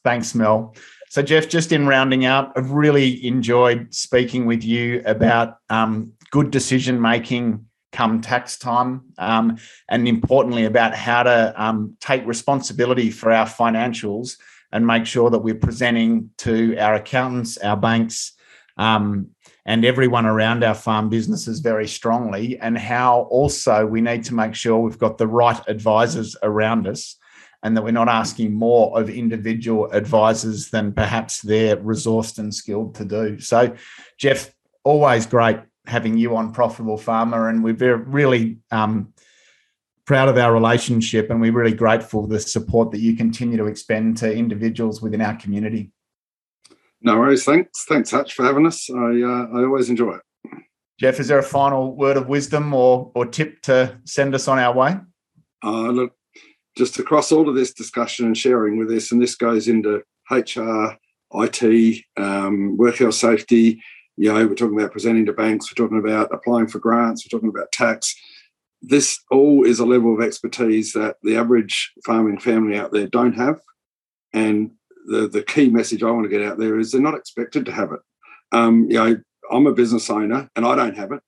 Thanks, Mel. So, Jeff, just in rounding out, I've really enjoyed speaking with you about um, good decision making come tax time, um, and importantly, about how to um, take responsibility for our financials and make sure that we're presenting to our accountants, our banks, um, and everyone around our farm businesses very strongly, and how also we need to make sure we've got the right advisors around us and that we're not asking more of individual advisors than perhaps they're resourced and skilled to do. So, Jeff, always great having you on Profitable Farmer, and we're really um, proud of our relationship, and we're really grateful for the support that you continue to expend to individuals within our community. No worries. Thanks. Thanks, Hutch, for having us. I uh, I always enjoy it. Jeff, is there a final word of wisdom or or tip to send us on our way? Uh, look, just across all of this discussion and sharing with this, and this goes into HR, IT, um, work health safety. You know, we're talking about presenting to banks. We're talking about applying for grants. We're talking about tax. This all is a level of expertise that the average farming family out there don't have, and the the key message I want to get out there is they're not expected to have it. Um, you know, I'm a business owner and I don't have it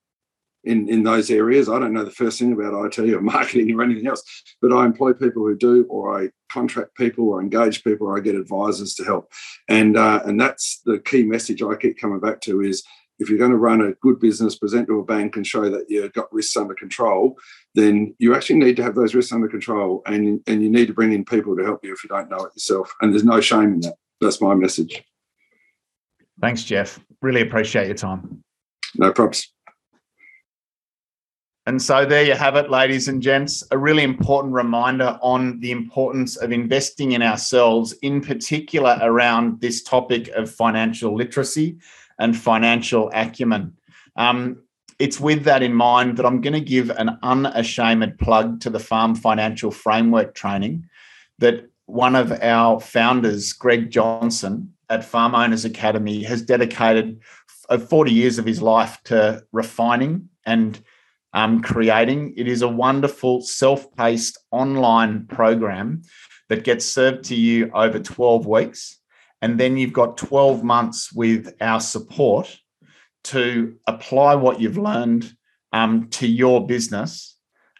in in those areas. I don't know the first thing about IT or marketing or anything else, but I employ people who do, or I contract people, or engage people, or I get advisors to help. And uh, and that's the key message I keep coming back to is if you're going to run a good business, present to a bank and show that you've got risks under control, then you actually need to have those risks under control and, and you need to bring in people to help you if you don't know it yourself. And there's no shame in that. That's my message. Thanks, Jeff. Really appreciate your time. No props. And so there you have it, ladies and gents, a really important reminder on the importance of investing in ourselves, in particular around this topic of financial literacy and financial acumen. Um, it's with that in mind that I'm going to give an unashamed plug to the Farm Financial Framework training that one of our founders, Greg Johnson at Farm Owners Academy, has dedicated 40 years of his life to refining and um, creating. It is a wonderful self paced online program that gets served to you over 12 weeks and then you've got 12 months with our support to apply what you've learned um, to your business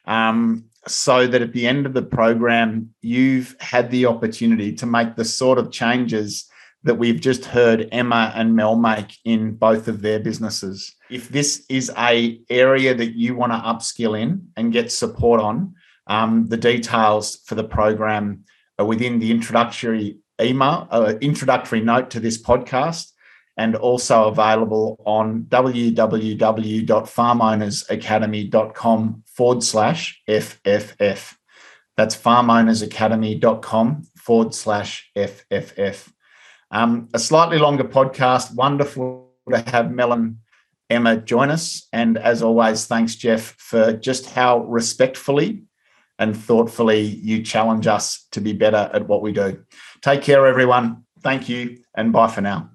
um, so that at the end of the program, you've had the opportunity to make the sort of changes that we've just heard Emma and Mel make in both of their businesses. If this is a area that you want to upskill in and get support on, um, the details for the program are within the introductory email, uh, introductory note to this podcast, and also available on www.farmownersacademy.com forward slash FFF. That's farmownersacademy.com forward slash FFF. Um, a slightly longer podcast. Wonderful to have Mel and Emma join us. And as always, thanks, Jeff, for just how respectfully and thoughtfully you challenge us to be better at what we do. Take care, everyone. Thank you, and bye for now.